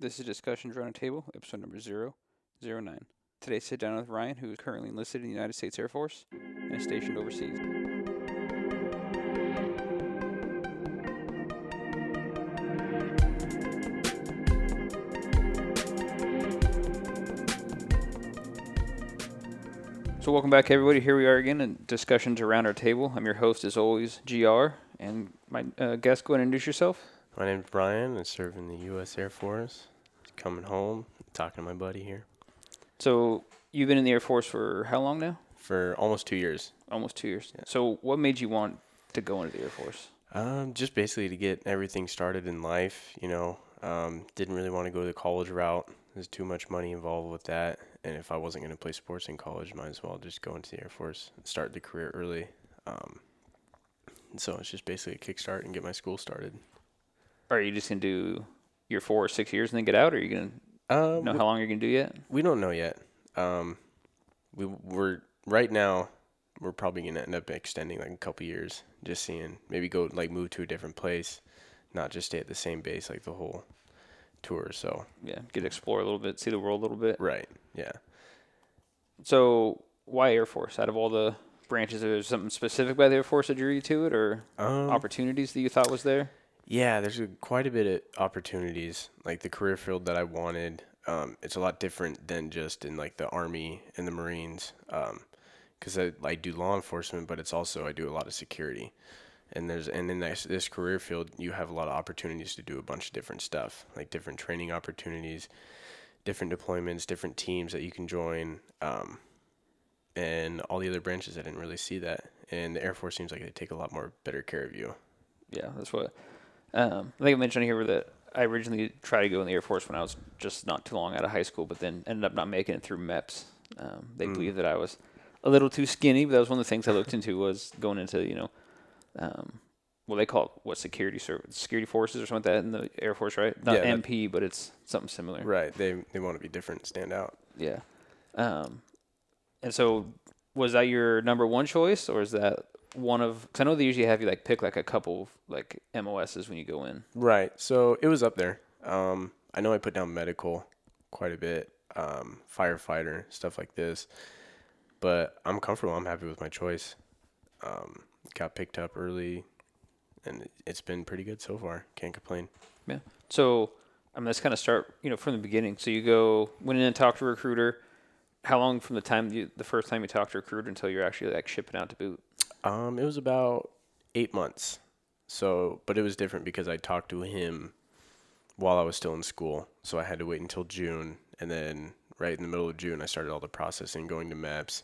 This is Discussions Around a Table, episode number 009. Today, sit down with Ryan, who is currently enlisted in the United States Air Force and is stationed overseas. So, welcome back, everybody. Here we are again in Discussions Around Our Table. I'm your host, as always, GR, and my uh, guest, go ahead and introduce yourself. My name's Brian. I serve in the U.S. Air Force. Coming home, talking to my buddy here So, you've been in the Air Force for how long now? for almost two years. Almost two years. Yeah. So, what made you want to go into the Air Force? Um, just basically to get everything started in life. You know, um, didn't really want to go the college route. There's too much money involved with that, and if I wasn't going to play sports in college, might as well just go into the Air Force and start the career early. Um, so it's just basically a kickstart and get my school started. Are you just gonna do your four or six years and then get out, or are you gonna Um, know how long you're gonna do yet? We don't know yet. Um, we we're right now. We're probably gonna end up extending like a couple years, just seeing maybe go like move to a different place, not just stay at the same base like the whole tour. So Yeah, get to explore a little bit, see the world a little bit. right, yeah. So, why Air Force? Out of all the branches, is there something specific by the Air Force that drew you to it, or Um, opportunities that you thought was there? Yeah, there's a, quite a bit of opportunities. Like the career field that I wanted, um, it's a lot different than just in like the army and the Marines. Um, because I, I do law enforcement, but it's also I do a lot of security. And there's and in this, this career field, you have a lot of opportunities to do a bunch of different stuff, like different training opportunities, different deployments, different teams that you can join, um, and all the other branches. I didn't really see that, and the Air Force seems like they take a lot more better care of you. Yeah, that's what. Um, I think I mentioned here that I originally tried to go in the Air Force when I was just not too long out of high school, but then ended up not making it through MEPS. Um, they Mm. believed that I was a little too skinny, but that was one of the things I looked into was going into you know, um, well they call it what security service, security forces or something like that in the Air Force, right? Not Yeah, MP, but it's something similar. Right? They they want to be different, stand out. Yeah. Um, and so was that your number one choice, or is that one of? Because I know they usually have you like pick like a couple of, like MOSs when you go in. Right. So it was up there. Um, I know I put down medical quite a bit, um, firefighter, stuff like this. But I'm comfortable. I'm happy with my choice. Um, got picked up early, and it- it's been pretty good so far. Can't complain. Yeah. So I'm let's kind of start, you know, from the beginning. So you go went in and talked to a recruiter. How long from the time you the first time you talked to a recruiter until you're actually like shipping out to boot? Um, it was about eight months. So, but it was different because I talked to him while I was still in school. So I had to wait until June, and then right in the middle of June, I started all the processing, going to MEPS,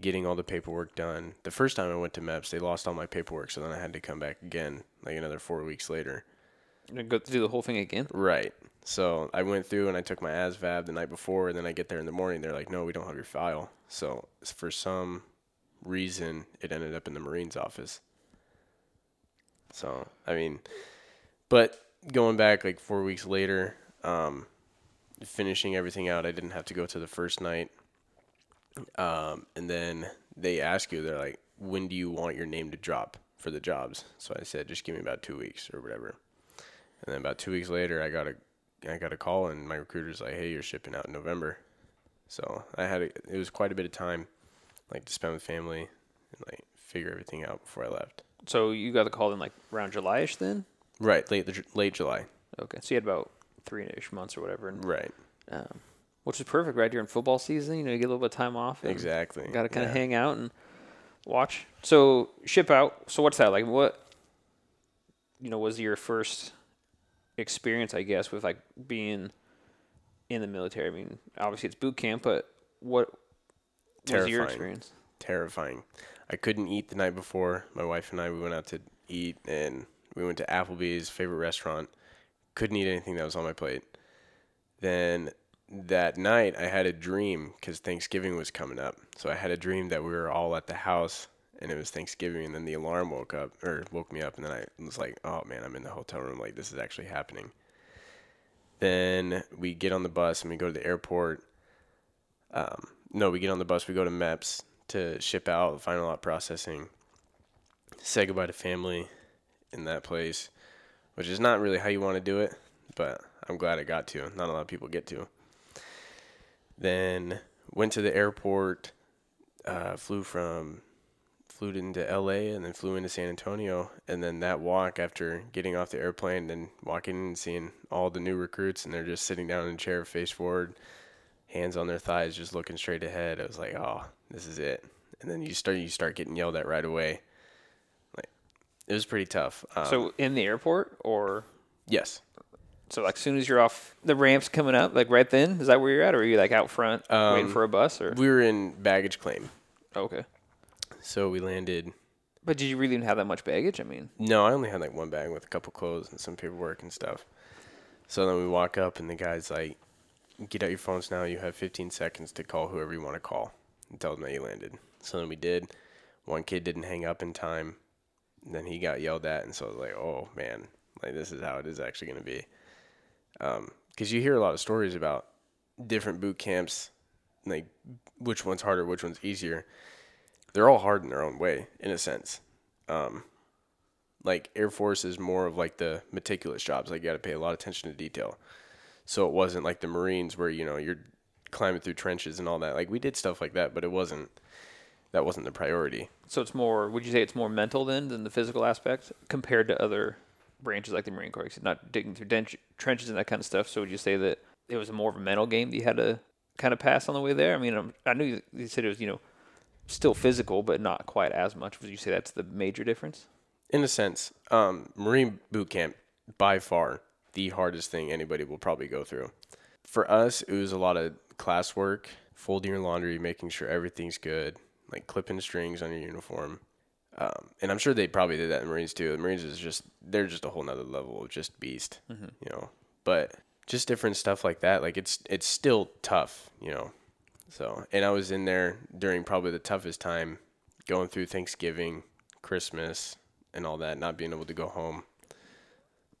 getting all the paperwork done. The first time I went to MEPS, they lost all my paperwork, so then I had to come back again, like another four weeks later. And go do the whole thing again. Right. So I went through and I took my ASVAB the night before, and then I get there in the morning. They're like, "No, we don't have your file." So for some reason, it ended up in the Marines office. So I mean, but going back like four weeks later, um, finishing everything out, I didn't have to go to the first night. Um, and then they ask you, they're like, "When do you want your name to drop for the jobs?" So I said, "Just give me about two weeks or whatever." And then about two weeks later, I got a I got a call, and my recruiter's like, "Hey, you're shipping out in November." So I had a, it was quite a bit of time, like to spend with family and like figure everything out before I left. So you got the call in like around July-ish then. Right, late the, late July. Okay. So you had about three-ish months or whatever, and, Right, um, which is perfect right during football season. You know, you get a little bit of time off. exactly. Got to kind of Yeah. hang out and watch. So ship out. So what's that like? What you know was your first experience? I guess with like being in the military. I mean, obviously it's boot camp, but what was your Terrifying. experience? terrifying. I couldn't eat the night before. My wife and I we went out to eat and we went to Applebee's favorite restaurant. Couldn't eat anything that was on my plate. Then that night I had a dream cuz Thanksgiving was coming up. So I had a dream that we were all at the house and it was Thanksgiving and then the alarm woke up or woke me up and then I was like, "Oh man, I'm in the hotel room like this is actually happening." Then we get on the bus and we go to the airport. Um, no, we get on the bus, we go to MEPS to ship out, final out processing, say goodbye to family in that place, which is not really how you want to do it, but I'm glad I got to. Not a lot of people get to. Then went to the airport, uh, flew from flew into LA and then flew into San Antonio and then that walk after getting off the airplane and walking and seeing all the new recruits and they're just sitting down in a chair face forward, hands on their thighs just looking straight ahead. I was like, "Oh, this is it." And then you start you start getting yelled at right away. Like it was pretty tough. Um, so in the airport, or yes. so like as soon as you're off the ramps coming up, like right then, is that where you're at, or are you like out front waiting Um, for a bus, or We were in baggage claim. okay? So we landed But did you really even have that much baggage? I mean, No, I only had like one bag with a couple clothes and some paperwork and stuff. So then we walk up and the guy's like, "Get out your phones now. You have 15 seconds to call whoever you want to call and tell them that you landed." So then we did. One kid didn't hang up in time. Then he got yelled at, and so I was like, "Oh man, like this is how it is actually going to be." Um, because you hear a lot of stories about different boot camps, like which one's harder, which one's easier. They're all hard in their own way, in a sense um, like Air Force is more of like the meticulous jobs. Like you got to pay a lot of attention to detail. So it wasn't like the Marines where you know you're climbing through trenches and all that. Like we did stuff like that, but it wasn't. That wasn't the priority. so it's more. Would you say it's more mental then than the physical aspect compared to other branches like the Marine Corps, not digging through den- trenches and that kind of stuff. So would you say that it was more of a mental game that you had to kind of pass on the way there? I mean, I'm, I knew you- you said it was you know still physical, but not quite as much. Would you say that's the major difference? In a sense, um, Marine boot camp by far the hardest thing anybody will probably go through. For us, it was a lot of classwork, folding your laundry, making sure everything's good, like clipping strings on your uniform. Um, and I'm sure they probably did that in Marines too. The Marines is just they're just a whole nother level of just beast, you know. But just different stuff like that, like it's it's still tough, you know. So and I was in there during probably the toughest time, going through Thanksgiving, Christmas, and all that, not being able to go home.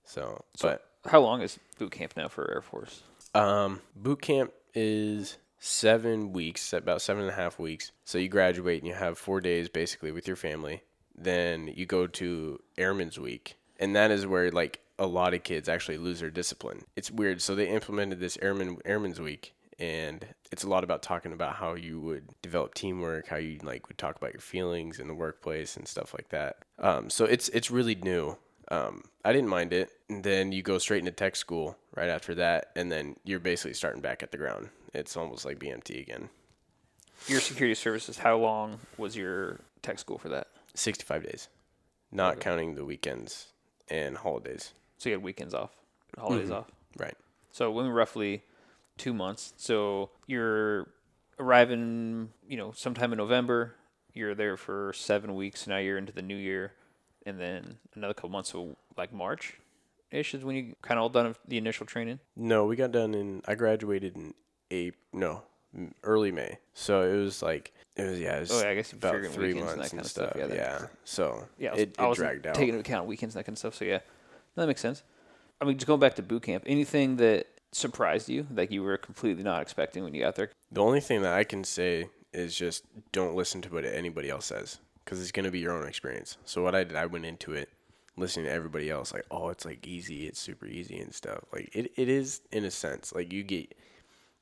So, but How long is boot camp now for Air Force? um, boot camp is seven weeks, about seven and a half weeks. So you graduate and you have four days basically with your family. Then you go to Airman's Week, and that is where like a lot of kids actually lose their discipline. It's weird. So they implemented this Airman Airman's Week, and it's a lot about talking about how you would develop teamwork, how you like would talk about your feelings in the workplace and stuff like that. Um, so it's it's really new. Um, I didn't mind it. And then you go straight into tech school right after that, and then you're basically starting back at the ground. It's almost like BMT again. Your security services. How long was your tech school for that? 65 days, not counting the weekends and holidays. So you had weekends off, holidays off. Right. So when roughly two months. So you're arriving, you know, sometime in November. You're there for seven weeks. Now you're into the new year, and then another couple months. So like March, ish is when you kind of all done the initial training. No, we got done in. I graduated in April. No, early May. So it was like it was yeah. It was Oh, yeah, I guess about three weekends and months that and, kinda stuff, stuff. yeah, that Yeah. So Yeah, was, it, I was dragged out. taking into account weekends and that kind of stuff. So yeah, that makes sense. I mean, just going back to boot camp, anything that surprised you, like you were completely not expecting when you got there? The only thing that I can say is just don't listen to what anybody else says because it's going to be your own experience. So what I did, I went into it listening to everybody else like, oh, it's like easy, it's super easy and stuff. Like it, it is in a sense. Like you get,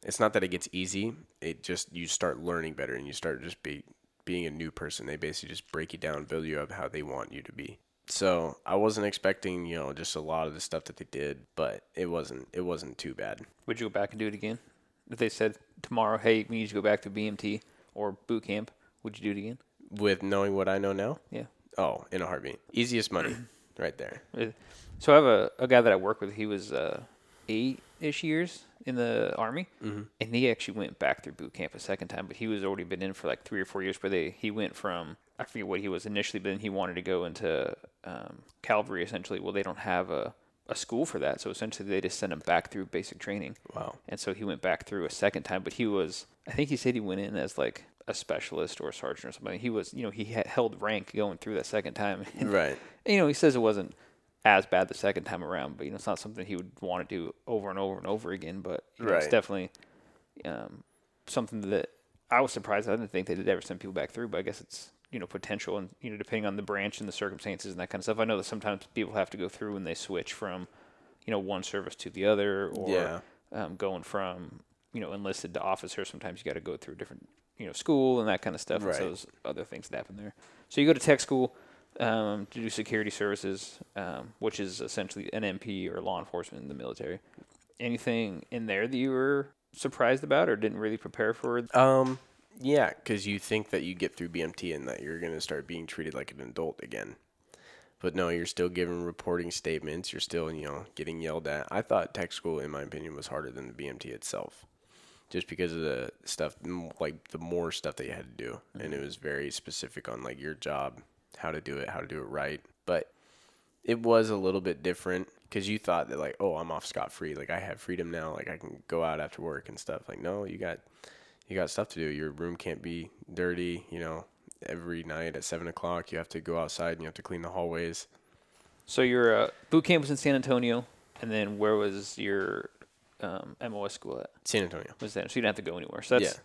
it's not that it gets easy. It just you start learning better and you start just be being a new person. They basically just break you down, build you up how they want you to be. So I wasn't expecting, you know, just a lot of the stuff that they did, but it wasn't it wasn't too bad. Would you go back and do it again? If they said tomorrow, hey, we need to go back to BMT or boot camp, would you do it again? With knowing what I know now, Yeah. Oh, in a heartbeat. Easiest money, right there. So I have a, a guy that I work with. He was uh, eight ish years in the army, Mm-hmm. and he actually went back through boot camp a second time. But he was already been in for like three or four years. But they he went from I forget what he was initially, but then he wanted to go into um, cavalry essentially. Well, they don't have a a school for that, so essentially they just send him back through basic training. Wow. And so he went back through a second time, but he was, I think he said he went in as like a specialist or a sergeant or something. He was, you know, he held rank going through that second time. And, Right. you know, he says it wasn't as bad the second time around, but, you know, it's not something he would want to do over and over and over again. But you know, it's definitely um, something that I was surprised. I didn't think they did ever send people back through, but I guess it's, you know, potential and, you know, depending on the branch and the circumstances and that kind of stuff. I know that sometimes people have to go through when they switch from you know one service to the other, or Yeah. um, going from you know enlisted to officer. Sometimes you got to go through different you know school and that kind of stuff. And so Right. there's other things that happen there. So you go to tech school um, to do security services, um, which is essentially an MP or law enforcement in the military. Anything in there that you were surprised about or didn't really prepare for? Um, yeah, because you think that you get through BMT and that you're gonna start being treated like an adult again, but no, you're still given reporting statements. You're still, you know, getting yelled at. I thought tech school, in my opinion, was harder than the BMT itself, just because of the stuff, like the more stuff that you had to do, and it was very specific on like your job, how to do it, how to do it right. But it was a little bit different because you thought that like, oh, I'm off scot free. Like I have freedom now. Like I can go out after work and stuff. Like no, you got you got stuff to do. Your room can't be dirty. You know, every night at seven o'clock, you have to go outside and you have to clean the hallways. So your uh, boot camp was in San Antonio, and then where was your um, MOS school at? San Antonio. Was that so you didn't have to go anywhere? So that's Yeah.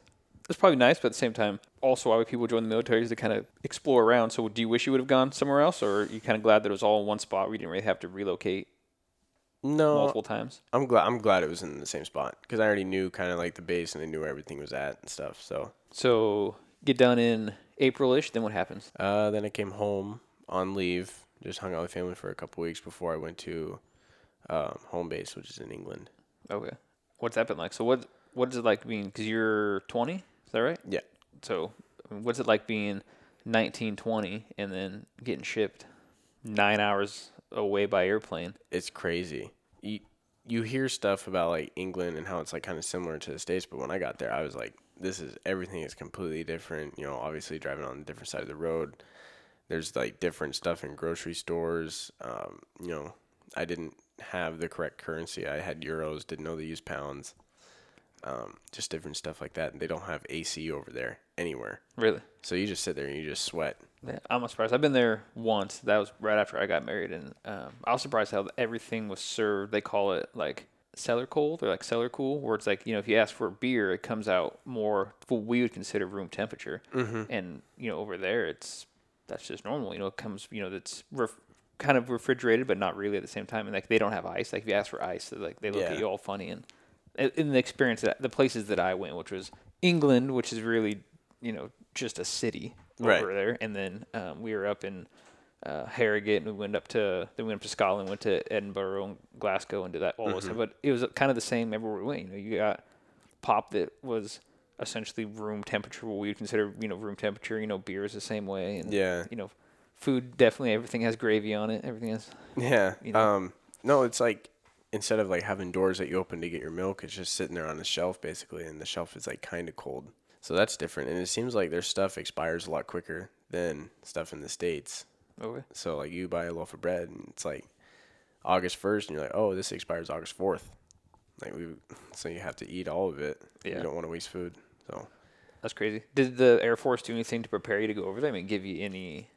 that's probably nice, but at the same time, also why would people join the military is to kind of explore around. So do you wish you would have gone somewhere else, or are you kind of glad that it was all in one spot where you didn't really have to relocate No, multiple times? I'm glad. I'm glad it was in the same spot because I already knew kind of like the base and I knew where everything was at and stuff. So So get done in April-ish, then what happens? uh, then I came home on leave. Just hung out with family for a couple weeks before I went to um, home base, which is in England. Okay, what's that been like? So what what is it like being? Because you're 20, is that right? Yeah. So I mean, what's it like being 19, 20, and then getting shipped nine hours away by airplane? it's crazy. You you hear stuff about like England and how it's like kind of similar to the states, but when I got there, I was like, this is everything is completely different. You know, obviously driving on a different side of the road. There's like different stuff in grocery stores. Um, you know, I didn't have the correct currency. I had euros, didn't know they use pounds. Um, just different stuff like that. And they don't have AC over there anywhere. Really? So you just sit there and you just sweat. Yeah, I'm surprised. I've been there once. That was right after I got married, and um, I was surprised how everything was served. They call it like cellar cold or like cellar cool, where it's like you know if you ask for a beer, it comes out more what we would consider room temperature, Mm-hmm. and you know over there it's that's just normal. You know it comes you know that's ref- kind of refrigerated, but not really at the same time. And like they don't have ice. Like if you ask for ice, like they look at you all funny. And in- the experience that the places that I went, which was England, which is really you know just a city Right. over there, and then um, we were up in uh, Harrogate, and we went up to then we went up to Scotland, went to Edinburgh and Glasgow, and did that all stuff. But it was kind of the same everywhere we went. You know, you got pop that was essentially room temperature, what we would consider you know room temperature. You know, beer is the same way, and Yeah. you know, food definitely everything has gravy on it. Everything has Yeah. You know? Um. No, it's like instead of like having doors that you open to get your milk, it's just sitting there on the shelf basically, and the shelf is like kind of cold. So that's different, and it seems like their stuff expires a lot quicker than stuff in the states. okay. So like you buy a loaf of bread, and it's like August first, and you're like, oh, this expires August fourth. Like we, so you have to eat all of it. Yeah. You don't want to waste food. So That's crazy. Did the Air Force do anything to prepare you to go over there? I mean, give you any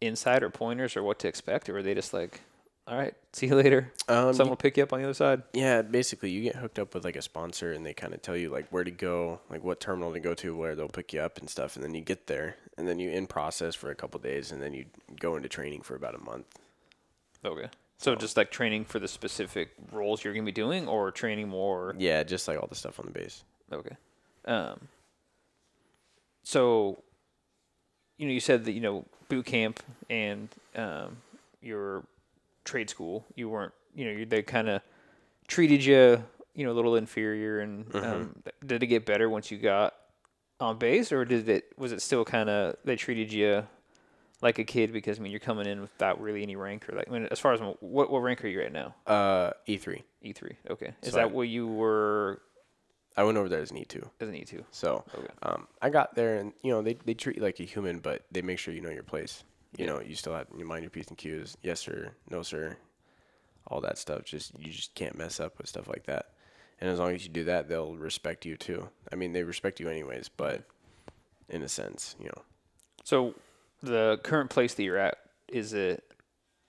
insight or pointers or what to expect, or were they just like, "All right, see you later. um, Someone will pick you up on the other side." Yeah, basically you get hooked up with like a sponsor and they kind of tell you like where to go, like what terminal to go to, where they'll pick you up and stuff, and then you get there and then you in process for a couple days and then you go into training for about a month. Okay. So just like training for the specific roles you're gonna be doing, or training more. Yeah, just like all the stuff on the base. Okay. Um. So, you know, you said that you know boot camp and um, your trade school, you weren't, you know, they kind of treated you, you know, a little inferior. And um, did it get better once you got on base, or did it was it still kind of they treated you like a kid because I mean you're coming in without really any rank or like I mean as far as what what rank are you at now? Uh, E three. E three. Okay. Is So I- that what you were I went over there as an E two. as an E two? So Okay. um, I got there and you know they they treat you like a human, but they make sure you know your place. You Yeah. know, you still have you mind your p's and q's. Yes sir, no sir, all that stuff. Just you just can't mess up with stuff like that. And as long as you do that, they'll respect you too. I mean, they respect you anyways, but in a sense, you know. So the current place that you're at is it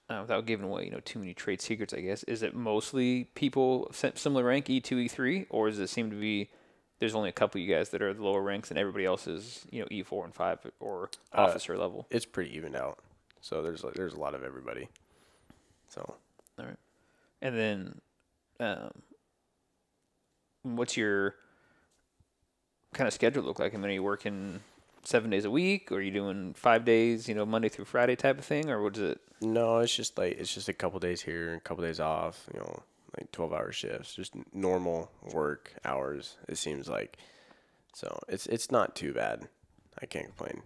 uh, without giving away you know too many trade secrets I guess is it mostly people si- similar rank E two E three or does it seem to be there's only a couple of you guys that are the lower ranks and everybody else is you know E four and five or Uh, officer level It's pretty evened out. So there's like, there's a lot of everybody. So all right and then Um, what's your kind of schedule look like? I mean, are you working seven days a week, or are you doing five days, you know, Monday through Friday type of thing, or what is it? No, it's just like it's just a couple days here, a couple days off. You know, like twelve hour shifts, just normal work hours. It seems like, so it's it's not too bad. I can't complain.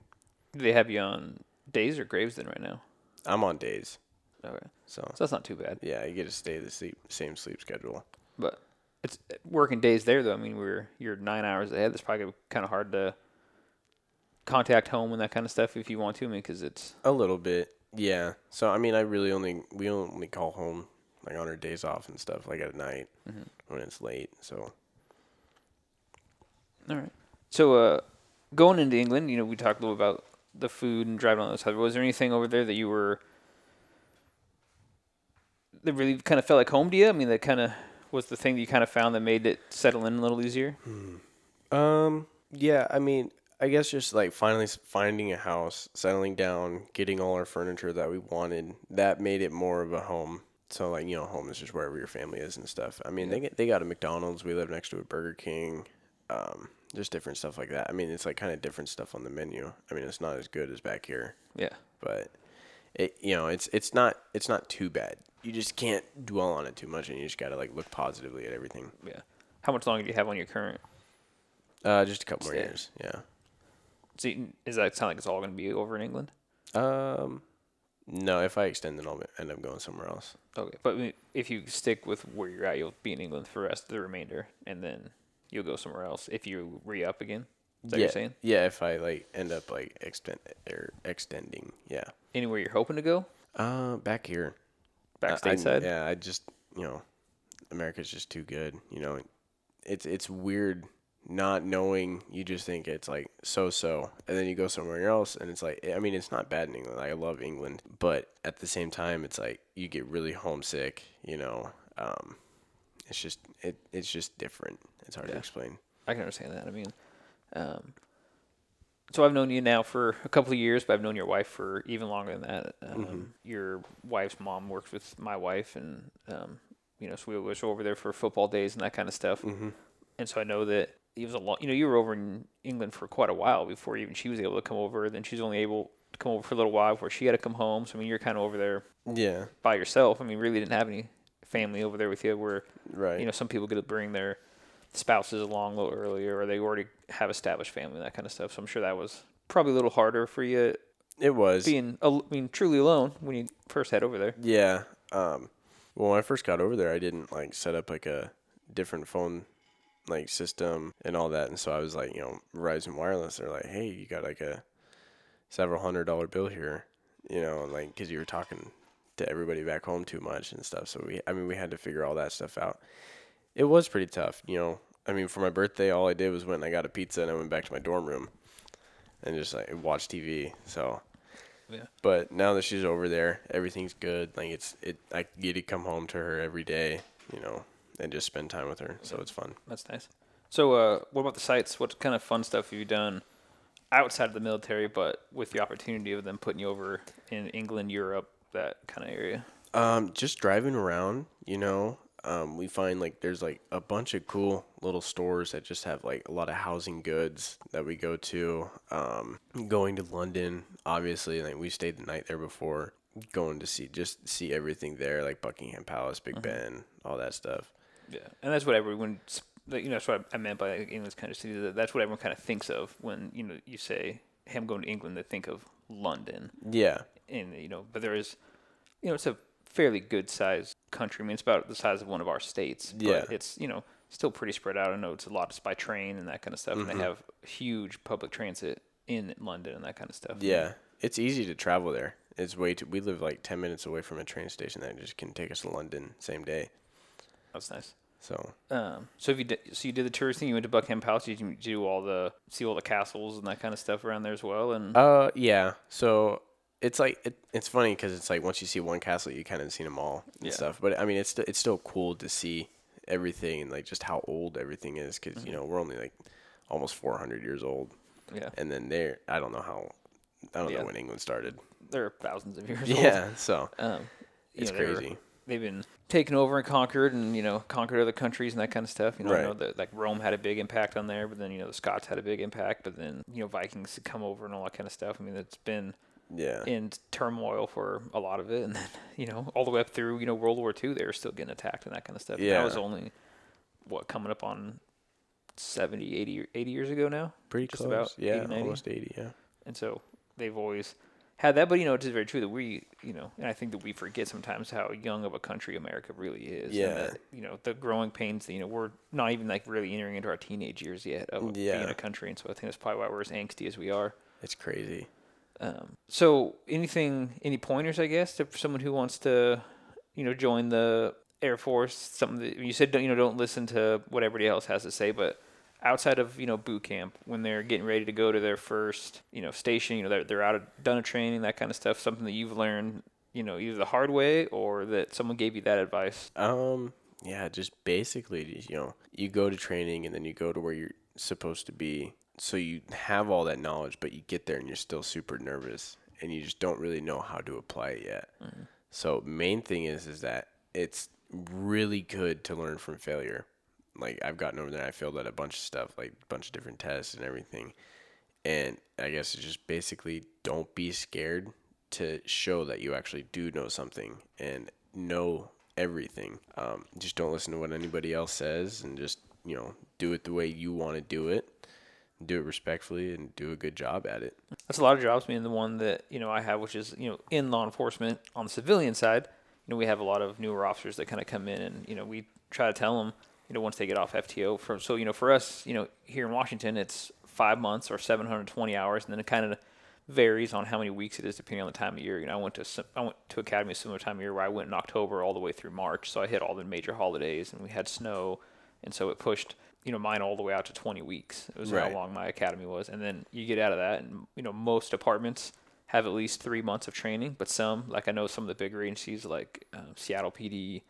Do they have you on days or graves then right now? I'm on days, Okay, so so that's not too bad. yeah, you get to stay the sleep, same sleep schedule. But it's working days there though. I mean, we're you're nine hours ahead. That's probably kind of hard to contact home and that kind of stuff if you want to. I mean, because it's A little bit, yeah. So I mean, I really only we only call home like on our days off and stuff, like at night when it's late. So all right. So uh, going into England, you know, we talked a little about the food and driving on those side. Was there anything over there that you were that really kind of felt like home to you? I mean, that kind of was the thing that you kind of found that made it settle in a little easier. Um. Yeah. I mean, I guess just like finally finding a house, settling down, getting all our furniture that we wanted. That made it more of a home. So like you know, home is just wherever your family is and stuff. I mean, they get they got a McDonald's. We live next to a Burger King. Um, just different stuff like that. I mean, it's like kind of different stuff on the menu. I mean, it's not as good as back here, Yeah. but it you know, it's it's not it's not too bad. You just can't dwell on it too much, and you just gotta like look positively at everything. Yeah. How much longer do you have on your current? Uh, just a couple more Yeah. years. Yeah. So you- Is that sound like it's all going to be over in England? Um, no. If I extend, then I'll end up going somewhere else. Okay, but if you stick with where you're at, you'll be in England for the rest of the remainder, and then you'll go somewhere else if you re up again. Is that what yeah, you're saying? yeah. If I like end up like extend or extending, yeah. Anywhere you're hoping to go? Uh, back here. Back I- stateside? yeah, I just you know, America's just too good. You know, it's it's weird not knowing. You just think it's like so so, and then you go somewhere else, and it's like I mean, it's not bad in England. I love England, but at the same time, it's like you get really homesick. You know, um, it's just it it's just different. It's hard to explain. I can understand that. I mean, um, so I've known you now for a couple of years, but I've known your wife for even longer than that. Um, Mm-hmm. Your wife's mom works with my wife, and um, you know, so we was over there for football days and that kind of stuff. Mm-hmm. And so I know that it was a long. You know, you were over in England for quite a while before even she was able to come over. Then she's only able to come over for a little while before she had to come home. So I mean, you're kind of over there Yeah. by yourself. I mean, really didn't have any family over there with you. Where Right. you know, some people get to bring their spouses along a little earlier, or they already have established family, and that kind of stuff. So I'm sure that was probably a little harder for you it was. being, I mean, truly alone when you first head over there. Yeah. Um, well, when I first got over there, I didn't like set up like a different phone like system and all that, and so I was like, you know, Verizon Wireless. They're like, hey, you got like a several hundred dollar bill here, you know, and, like because you were talking to everybody back home too much and stuff. So we, I mean, we had to figure all that stuff out. It was pretty tough, you know. I mean, for my birthday, all I did was went and I got a pizza and I went back to my dorm room and just like watch TV. So Yeah. but now that she's over there, everything's good. Like it's it I get to come home to her every day, you know, and just spend time with her. So it's fun. That's nice. So, uh, what about the sites? What kind of fun stuff have you done outside of the military, but with the opportunity of them putting you over in England, Europe, that kind of area? Um, just driving around, you know, um, we find like there's like a bunch of cool little stores that just have like a lot of housing goods that we go to. Um, going to London, obviously, like we stayed the night there before. Going to see just see everything there, like Buckingham Palace, Big Ben, all that stuff. Yeah, and that's what everyone, you know, that's what I meant by England's kind of city. that- That's what everyone kind of thinks of when you know you say, "Hey, I'm going to England." They think of London, Yeah, and you know, but there is, you know, it's a fairly good sized country. I mean, it's about the size of one of our states. But Yeah. it's you know still pretty spread out. I know it's a lot by train and that kind of stuff, Mm-hmm. and they have huge public transit in London and that kind of stuff. Yeah, it's easy to travel there. It's way too. We live like ten minutes away from a train station that just can take us to London same day. that's nice. So Um, so if you did, so you did the tourist thing. You went to Buckingham Palace. Did you do all the see all the castles and that kind of stuff around there as well? And Uh, yeah. So it's like it, it's funny because it's like once you see one castle, you kind of seen them all and Yeah. stuff. But I mean, it's st- it's still cool to see everything and like just how old everything is because Mm-hmm. you know we're only like almost 400 years old, yeah, and then they're I don't know how I don't Yeah. know when England started. they're thousands of years old. Yeah. So Um, it's know, crazy. They've been taken over and conquered, and you know conquered other countries and that kind of stuff. You know, I know Right. that like Rome had a big impact on there, but then you know the Scots had a big impact, but then you know Vikings had come over and all that kind of stuff. I mean, it's been Yeah. in turmoil for a lot of it, and then you know all the way up through you know World War II, they were still getting attacked and that kind of stuff. And Yeah. that was only what coming up on 70, 80, 80 years ago now. Pretty just close. about yeah, 80, almost 80, yeah. And so they've always had that. But, you know, it is very true that we, you know, and I think that we forget sometimes how young of a country America really is. and Yeah. that, you know, the growing pains, you know, we're not even like really entering into our teenage years yet of being a country. And so I think that's probably why we're as angsty as we are. It's crazy. Um, so anything, any pointers, I guess, to, for someone who wants to, you know, join the Air Force? Something that you said, don't, you know, don't listen to what everybody else has to say, but outside of you know boot camp, when they're getting ready to go to their first, you know, station, you know, they're they're out of done a training, that kind of stuff. Something that you've learned, you know, either the hard way or that someone gave you that advice. Um, yeah, just basically, you know, you go to training and then you go to where you're supposed to be. So you have all that knowledge, but you get there and you're still super nervous and you just don't really know how to apply it yet. So main thing is is that it's really good to learn from failure. Like I've gotten over there, I failed at a bunch of stuff, like a bunch of different tests and everything. And I guess it's just basically don't be scared to show that you actually do know something and know everything. Um, just don't listen to what anybody else says and just, you know, do it the way you want to do it. Do it respectfully and do a good job at it. That's a lot of jobs. Mean, the one that you know I have, which is you know in law enforcement on the civilian side, you know we have a lot of newer officers that kind of come in, and you know we try to tell them, you know, once they get off FTO. For so you know for us, you know here in Washington, it's five months or 720 hours, and then it kind of varies on how many weeks it is depending on the time of year. You know, I went to I went to academy a similar time of year where I went in October all the way through March, so I hit all the major holidays, and we had snow, and so it pushed you know mine all the way out to 20 weeks. It was Right. how long my academy was, and then you get out of that, and you know most departments have at least three months of training, but some, like I know some of the bigger agencies like um, Seattle PD,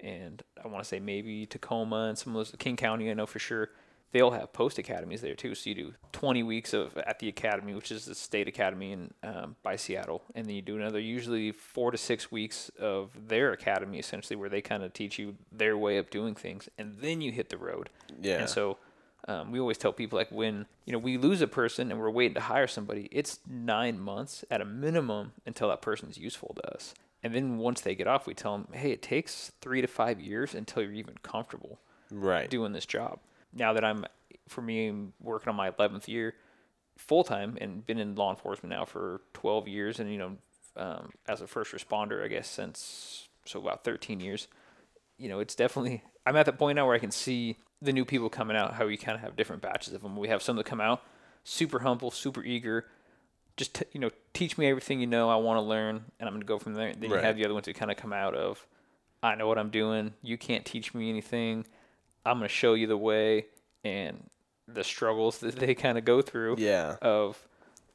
and I want to say maybe Tacoma and some of those King County, I know for sure. They'll have post academies there too. So you do 20 weeks of at the academy, which is the state academy in um, by Seattle, and then you do another usually four to six weeks of their academy, essentially where they kind of teach you their way of doing things, and then you hit the road. Yeah. And so um, we always tell people like when you know we lose a person and we're waiting to hire somebody, it's nine months at a minimum until that person's useful to us. And then once they get off, we tell them, hey, it takes three to five years until you're even comfortable Right. doing this job. Now that I'm, for me, I'm working on my 11th year full time and been in law enforcement now for 12 years, and you know, um, as a first responder, I guess since so about 13 years. You know, it's definitely I'm at the point now where I can see the new people coming out. How we kind of have different batches of them. We have some that come out super humble, super eager. Just t- you know, teach me everything you know. I want to learn, and I'm gonna go from there. Then you have the other ones that kind of come out of, I know what I'm doing. You can't teach me anything. I'm going to show you the way and the struggles that they kind of go through Yeah. of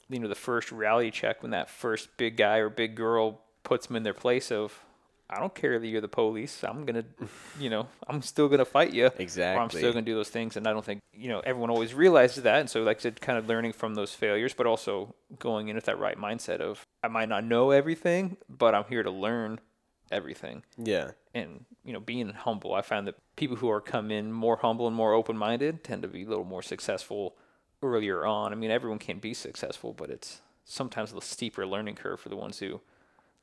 you know the first reality check when that first big guy or big girl puts them in their place of I don't care that you're the police. I'm gonna, you know, I'm still gonna fight you. Or I'm still gonna do those things, and I don't think you know everyone always realizes that. And so, like I said, kind of learning from those failures, but also going in with that right mindset of I might not know everything, but I'm here to learn everything Yeah. and you know being humble i find that people who are come in more humble and more open-minded tend to be a little more successful earlier on i mean everyone can be successful but it's sometimes a steeper learning curve for the ones who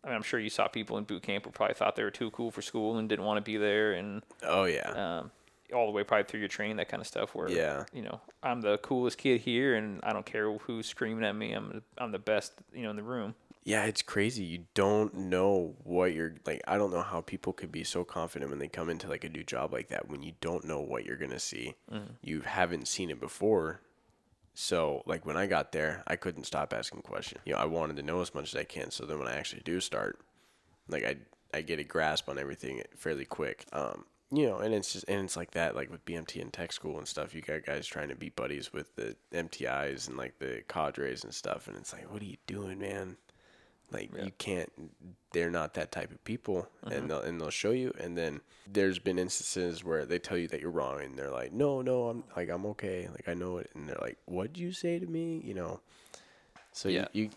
i mean i'm sure you saw people in boot camp who probably thought they were too cool for school and didn't want to be there and Oh yeah. um, all the way probably through your training that kind of stuff where Yeah. you know i'm the coolest kid here and i don't care who's screaming at me i'm, I'm the best you know in the room Yeah, it's crazy. You don't know what you're like. I don't know how people could be so confident when they come into like a new job like that when you don't know what you're gonna see. You haven't seen it before. So like when I got there, I couldn't stop asking questions. You know, I wanted to know as much as I can. So then when I actually do start, like I I get a grasp on everything fairly quick. Um, you know, and it's just and it's like that, like with BMT and tech school and stuff. You got guys trying to be buddies with the MTIs and like the cadres and stuff, and it's like, what are you doing, man? Like Yeah. you can't. They're not that type of people, and they'll and they'll show you. And then there's been instances where they tell you that you're wrong, and they're like, no, no, I'm like I'm okay, like I know it, and they're like, what'd you say to me? You know. So Yeah. you, you,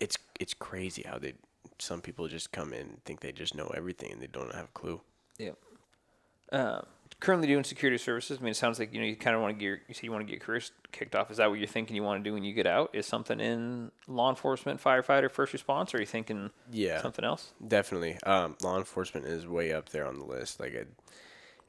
it's it's crazy how they some people just come in and think they just know everything and they don't have a clue. Yeah. Um, currently doing security services. I mean, it sounds like you know you kind of want to get your, you say you want to get your career kicked off. Is that what you're thinking you want to do when you get out? Is something in law enforcement, firefighter, first response, or are you thinking Yeah. something else? Definitely. Um, law enforcement is way up there on the list. Like it,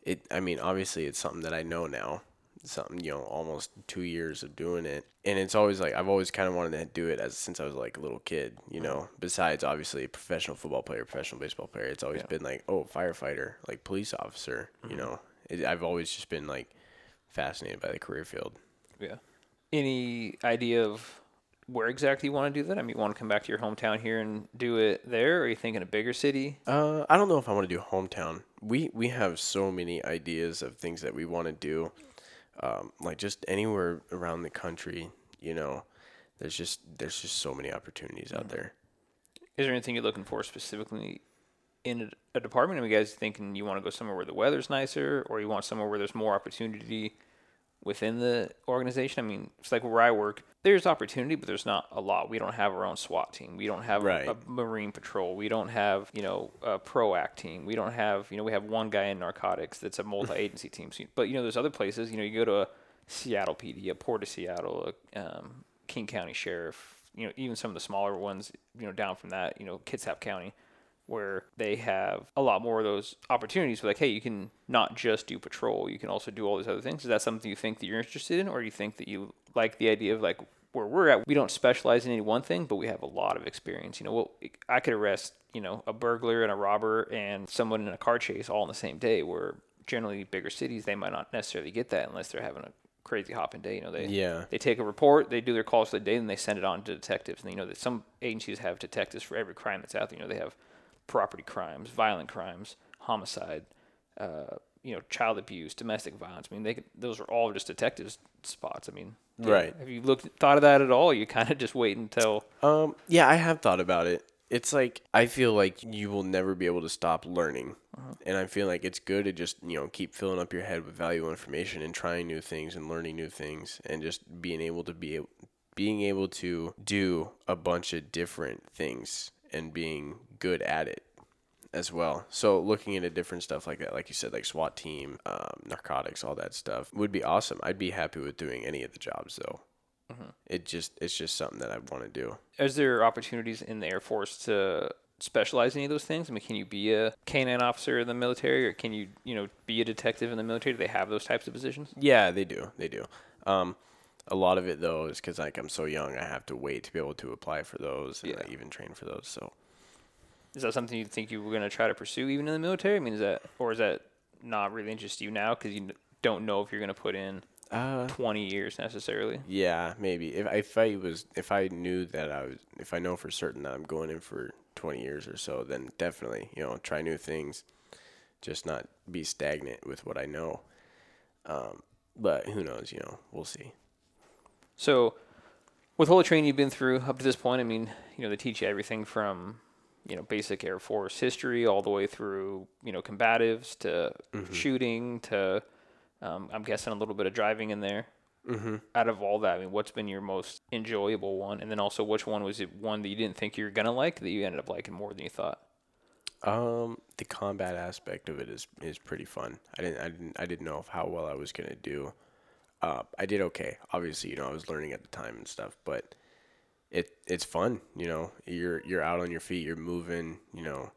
it. I mean, obviously, it's something that I know now. Something you know, almost two years of doing it, and it's always like I've always kind of wanted to do it as since I was like a little kid. You know, besides obviously a professional football player, professional baseball player, it's always Yeah. been like oh firefighter, like police officer. You know, it, I've always just been like fascinated by the career field. Yeah. Any idea of where exactly you want to do that? I mean, you want to come back to your hometown here and do it there, or are you thinking a bigger city? Uh, I don't know if I want to do hometown. We we have so many ideas of things that we want to do, um, like just anywhere around the country. You know, there's just there's just so many opportunities out there. Is there anything you're looking for specifically in a, a department? Are you guys thinking you want to go somewhere where the weather's nicer, or you want somewhere where there's more opportunity within the organization? I mean, it's like where I work. There's opportunity, but there's not a lot. We don't have our own SWAT team. We don't have Right. a, Marine Patrol. We don't have you know a PROACT team. We don't have you know we have one guy in narcotics that's a multi-agency team. So, but you know there's other places. You know you go to a Seattle PD, a Port of Seattle, a um, King County Sheriff. You know even some of the smaller ones. You know down from that. You know Kitsap County where they have a lot more of those opportunities. for Like, hey, you can not just do patrol; you can also do all these other things. Is that something you think that you're interested in, or do you think that you like the idea of like where we're at? We don't specialize in any one thing, but we have a lot of experience. You know, well, I could arrest you know a burglar and a robber and someone in a car chase all in the same day. Where generally bigger cities they might not necessarily get that unless they're having a crazy hopping day. You know, they Yeah. they take a report, they do their calls for the day, and they send it on to detectives. And you know that some agencies have detectives for every crime that's out there. You know, they have property crimes, violent crimes, homicide, uh, you know, child abuse, domestic violence. I mean, they could, those are all just detective spots. I mean, Right. Have you looked thought of that at all? You kind of just wait until Um, yeah, I have thought about it. It's like I feel like you will never be able to stop learning, and I feel like it's good to just you know keep filling up your head with valuable information and trying new things and learning new things and just being able to be being able to do a bunch of different things and being good at it as well. So looking into different stuff like that, like you said, like SWAT team, um, narcotics, all that stuff would be awesome. I'd be happy with doing any of the jobs though. It just it's just something that I want to do. is there opportunities in the Air Force to specialize in any of those things? I mean, can you be a canine officer in the military, or can you, you know, be a detective in the military? Do they have those types of positions? Yeah, they do. They do. Um, a lot of it though is because like I'm so young, I have to wait to be able to apply for those and Yeah. like, even train for those. So Is that something you think you were going to try to pursue even in the military? I mean, is that or is that not really interest you now because you don't know if you're going to put in uh, 20 years necessarily? yeah, maybe if if I was if I knew that I was if I know for certain that I'm going in for 20 years or so, then definitely you know try new things, just not be stagnant with what I know. Um, but who knows? You know, we'll see. So, with all the training you've been through up to this point, I mean, you know, they teach you everything from, you know, basic Air Force history all the way through, you know, combatives to shooting to, um, I'm guessing a little bit of driving in there. Mm-hmm. Out of all that, I mean, what's been your most enjoyable one? And then also, which one was it one that you didn't think you were gonna like that you ended up liking more than you thought? Um, the combat aspect of it is is pretty fun. I didn't I didn't I didn't know how well I was gonna do. Uh, I did okay. Obviously, you know, I was learning at the time and stuff, but it it's fun. You know, you're you're out on your feet, you're moving. You know,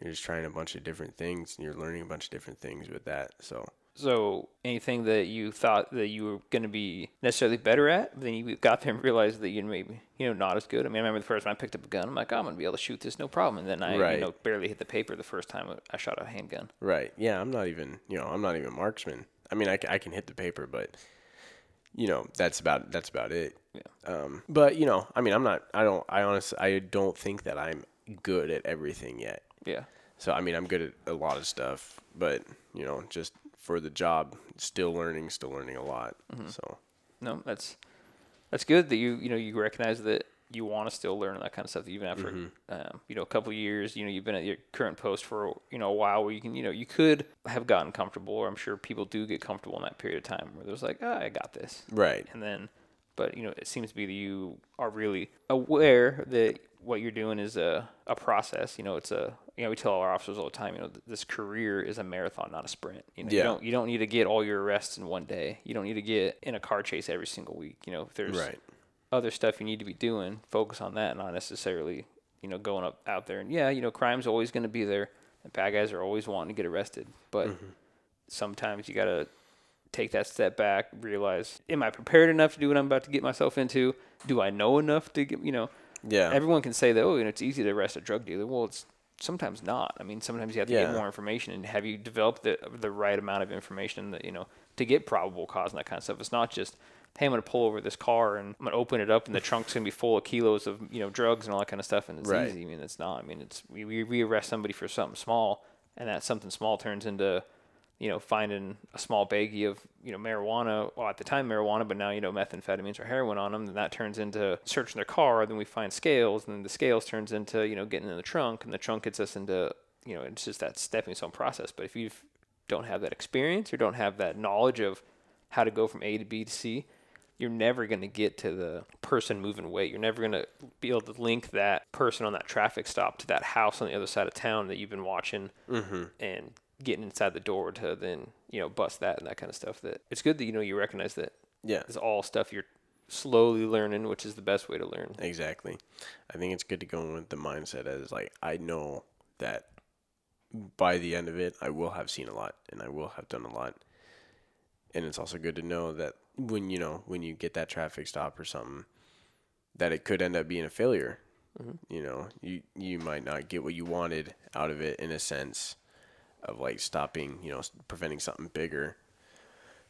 you're just trying a bunch of different things, and you're learning a bunch of different things with that. So So, anything that you thought that you were going to be necessarily better at, then you got there and realized that you're maybe, you know, not as good. I mean, I remember the first time I picked up a gun, I'm like, oh, I'm going to be able to shoot this, no problem. And then I, Right. you know, barely hit the paper the first time I shot a handgun. Right. Yeah, I'm not even, you know, I'm not even a marksman. I mean, I, I can hit the paper, but you know, that's about that's about it. Yeah. Um, but you know, I mean, I'm not. I don't. I honestly, I don't think that I'm good at everything yet. Yeah. So I mean, I'm good at a lot of stuff, but you know, just for the job, still learning, still learning a lot. So No, that's that's good that you you know you recognize that you want to still learn that kind of stuff even after um, you know a couple of years you know you've been at your current post for you know a while where you can you know you could have gotten comfortable or I'm sure people do get comfortable in that period of time where there's like ah, I got this right. and then but you know it seems to be that you are really aware that what you're doing is a, a process. You know, it's a you know we tell our officers all the time. You know, th- this career is a marathon, not a sprint. You know, you don't you don't need to get all your arrests in one day. You don't need to get in a car chase every single week. You know, if there's Right. Other stuff you need to be doing, focus on that, not necessarily you know going up out there and yeah, you know, crime's always going to be there, and bad guys are always wanting to get arrested, but Mm-hmm. sometimes you gotta take that step back, realize, am I prepared enough to do what I'm about to get myself into? Do I know enough to get, you know, Yeah. everyone can say that, oh, you know, it's easy to arrest a drug dealer. Well, it's sometimes not. I mean, sometimes you have to Yeah. get more information and have you developed the, the right amount of information that, you know, to get probable cause and that kind of stuff. It's not just, hey, I'm going to pull over this car and I'm going to open it up and the trunk's going to be full of kilos of, you know, drugs and all that kind of stuff. And it's Right. easy. I mean, it's not. I mean, it's, we, we, we arrest somebody for something small and that something small turns into, you know, finding a small baggie of, you know, marijuana, well, at the time marijuana, but now, you know, methamphetamines or heroin on them, then that turns into searching their car, then we find scales, and then the scales turns into, you know, getting in the trunk, and the trunk gets us into, you know, it's just that stepping stone process. But if you don't have that experience or don't have that knowledge of how to go from A to B to C, you're never going to get to the person moving weight. You're never going to be able to link that person on that traffic stop to that house on the other side of town that you've been watching Mm-hmm. and getting inside the door to then you know bust that and that kind of stuff that it's good that you know you recognize that Yeah. it's all stuff you're slowly learning which is the best way to learn Exactly. I think it's good to go in with the mindset as like I know that by the end of it I will have seen a lot and I will have done a lot. And it's also good to know that when you know when you get that traffic stop or something that it could end up being a failure. You know, you you might not get what you wanted out of it in a sense of like stopping, you know, preventing something bigger.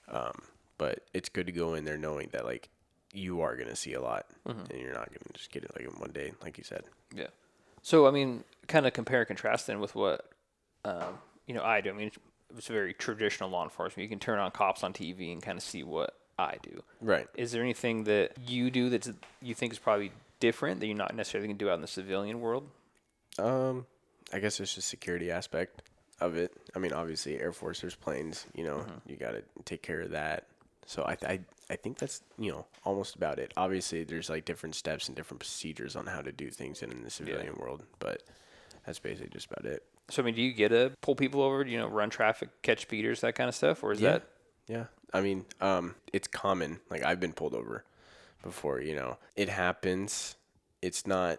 Um, but it's good to go in there knowing that like you are gonna see a lot, and you're not gonna just get it like in one day, like you said. yeah so i mean kind of compare and contrast then with what um, you know i do i mean it's very traditional law enforcement you can turn on cops on tv and kind of see what i do Right. is there anything that you do that you think is probably different that you're not necessarily going to do out in the civilian world Um, I guess it's just security aspect of it. I mean, obviously, Air Force, there's planes. You know, you got to take care of that. So I, I, I think that's you know almost about it. Obviously, there's like different steps and different procedures on how to do things in, in the civilian world, but that's basically just about it. So I mean, do you get to pull people over? Do you know run traffic, catch speeders, that kind of stuff, or is Yeah. that Yeah. I mean, um, it's common. Like I've been pulled over before, you know. It happens. It's not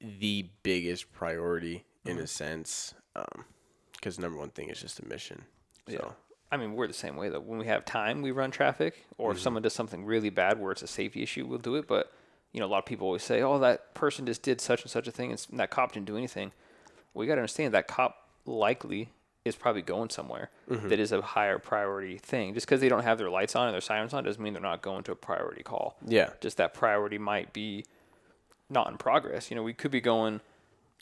the biggest priority in a sense. Um, because number one thing is just a mission. So Yeah. I mean, we're the same way though. When we have time, we run traffic, or Mm-hmm. if someone does something really bad where it's a safety issue, we'll do it. But you know, a lot of people always say, "Oh, that person just did such and such a thing, and that cop didn't do anything." We got to understand that cop likely is probably going somewhere Mm-hmm. that is a higher priority thing. Just because they don't have their lights on and their sirens on doesn't mean they're not going to a priority call. yeah. just that priority might be not in progress. You know, we could be going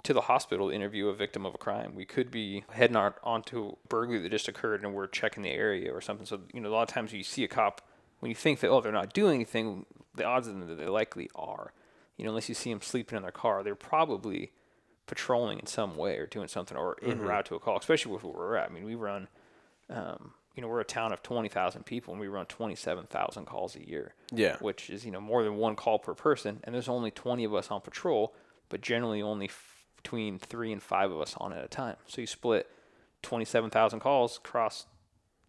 to the hospital to interview a victim of a crime. We could be heading out onto burglary that just occurred and we're checking the area or something. So, you know, a lot of times you see a cop, when you think that, oh, they're not doing anything, the odds of them that they likely are. You know, unless you see them sleeping in their car, they're probably patrolling in some way or doing something or en route to a call, especially with where we're at. I mean, we run, um, you know, we're a town of 20,000 people and we run 27,000 calls a year Yeah. which is you know more than one call per person, and there's only 20 of us on patrol, but generally only f- between three and five of us on at a time. So you split 27,000 calls across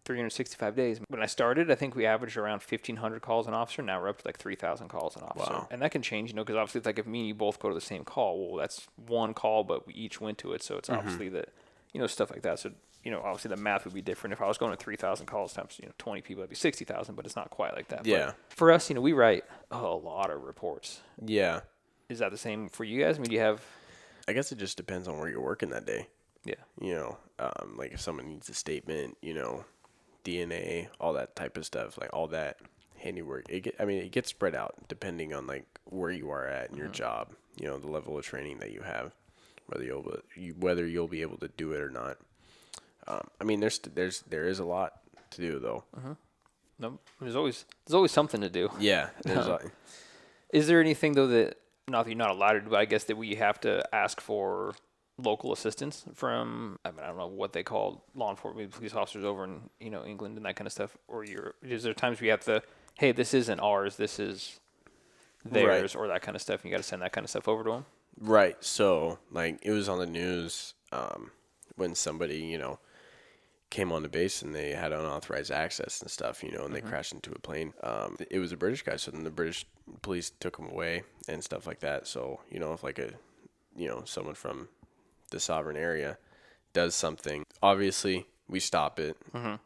365 days. When I started, I think we averaged around 1,500 calls an officer. Now we're up to like 3,000 calls an officer, Wow. and that can change, you know, because obviously it's like if me and you both go to the same call, well, that's one call, but we each went to it, so it's obviously that you know stuff like that. So you know, obviously the math would be different if I was going to 3,000 calls times you know 20 people, that'd be 60,000, but it's not quite like that. But Yeah. for us, you know, we write a lot of reports. Yeah. Is that the same for you guys? I mean, do you have? I guess it just depends on where you're working that day. Yeah. You know, um, like if someone needs a statement, you know, DNA, all that type of stuff, like all that handiwork. It get, I mean, it gets spread out depending on like where you are at in your mm-hmm. job. You know, the level of training that you have, whether you'll be, you, whether you'll be able to do it or not. Um, I mean, there's there's there is a lot to do though. Mm-hmm. No, there's always there's always something to do. Yeah, there's um, a, Is there anything though that not that you're not allowed to do, but I guess that we have to ask for local assistance from? I mean, I don't know what they call law enforcement, police officers over in you know England and that kind of stuff. Or Europe. Is there times we have to? Hey, this isn't ours. This is theirs, or that kind of stuff. And you got to send that kind of stuff over to them. Right. So, like, it was on the news um, when somebody, you know, came on the base and they had unauthorized access and stuff, you know, and they crashed into a plane. Um, it was a British guy, so then the British police took him away and stuff like that. So, you know, if like a, you know, someone from the sovereign area does something, obviously we stop it,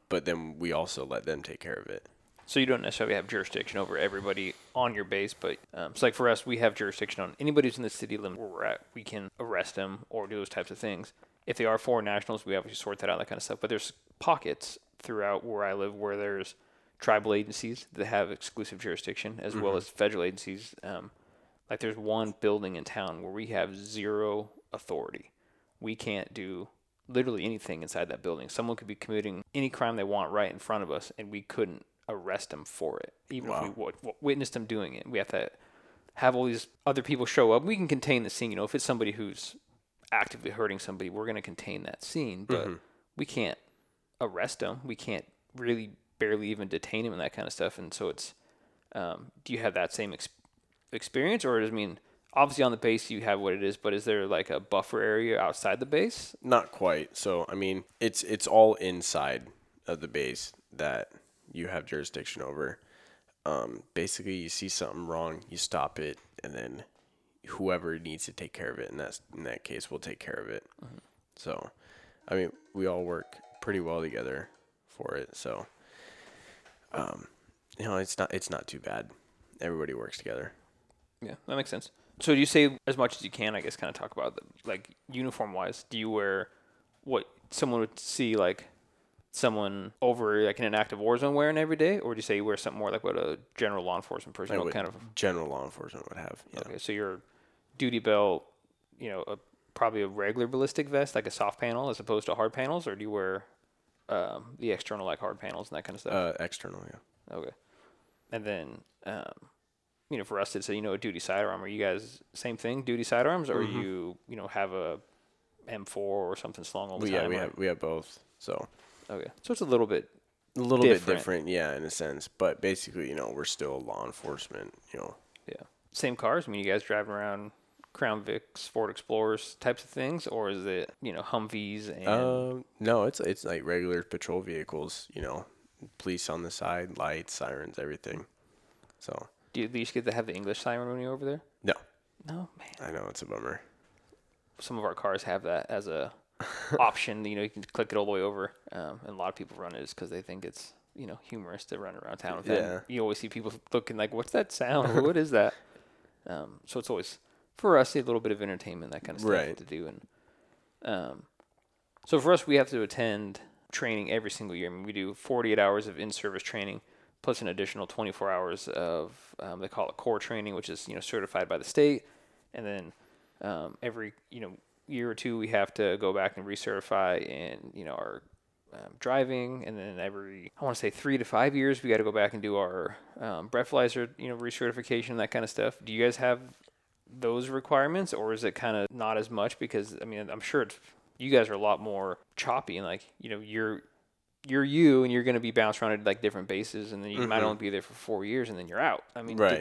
but then we also let them take care of it. So you don't necessarily have jurisdiction over everybody on your base, but um, so like for us, we have jurisdiction on anybody who's in the city limit where we're at. We can arrest them or do those types of things. If they are foreign nationals, we obviously sort that out, that kind of stuff. But there's pockets throughout where I live where there's tribal agencies that have exclusive jurisdiction, as well as federal agencies. Um, like there's one building in town where we have zero authority. We can't do literally anything inside that building. Someone could be committing any crime they want right in front of us, and we couldn't arrest them for it, even if we w- w- witnessed them doing it. We have to have all these other people show up. We can contain the scene. You know, if it's somebody who's actively hurting somebody, we're going to contain that scene, but we can't arrest them. We can't really barely even detain him and that kind of stuff. And so it's, um, do you have that same ex- experience, or does it mean obviously on the base you have what it is, but is there like a buffer area outside the base? Not quite. So, I mean, it's it's all inside of the base that you have jurisdiction over. Um, basically, you see something wrong, you stop it, and then whoever needs to take care of it, in that in that case, will take care of it. So, I mean, we all work pretty well together for it. So, um, you know, it's not it's not too bad. Everybody works together. Yeah, that makes sense. So do you say as much as you can? I guess kind of talk about the, like uniform wise. Do you wear what someone would see like someone over like in an active war zone wearing every day, or do you say you wear something more like what a general law enforcement person Like would kind of? general law enforcement would have. Yeah. Okay, so your duty belt, you know, a, probably a regular ballistic vest, like a soft panel, as opposed to hard panels, or do you wear um, the external like hard panels and that kind of stuff? Uh, external, yeah. Okay. And then, um, you know, for us, it's a, you know, a duty sidearm. Are you guys same thing, duty sidearms, or Mm-hmm. you, you know, have a M4 or something slung all the We, time? yeah, we have we have both. So Okay. So it's a little bit, a little bit Different. different, yeah, in a sense. But basically, you know, we're still law enforcement. You know, yeah. Same cars? I mean, you guys driving around Crown Vics, Ford Explorers types of things, or is it, you know, Humvees and. um, no, it's it's like regular patrol vehicles. You know, police on the side, lights, sirens, everything. So do you at least get to have the English siren when you're over there? no, No, man. I know it's a bummer. some of our cars have that as a option. You know, you can click it all the way over, um, and a lot of people run it just because they think it's you know humorous to run around town with that. You always see people looking like, "What's that sound? what is that?" Um, so it's always for us a little bit of entertainment, that kind of stuff Right. to do. And um, so for us, we have to attend training every single year. I mean, we do 48 hours of in-service training plus an additional 24 hours of um, they call it core training, which is you know certified by the state, and then um, every you know year or two we have to go back and recertify in you know our um, driving, and then every I want to say three to five years we got to go back and do our um, breathalyzer you know recertification and that kind of stuff. Do you guys have those requirements, or is it kind of not as much? Because I mean, I'm sure it's you guys are a lot more choppy and like you know you're you're you and you're going to be bounced around at like different bases and then you might Mhm. only be there for four years and then you're out. I mean, Right. do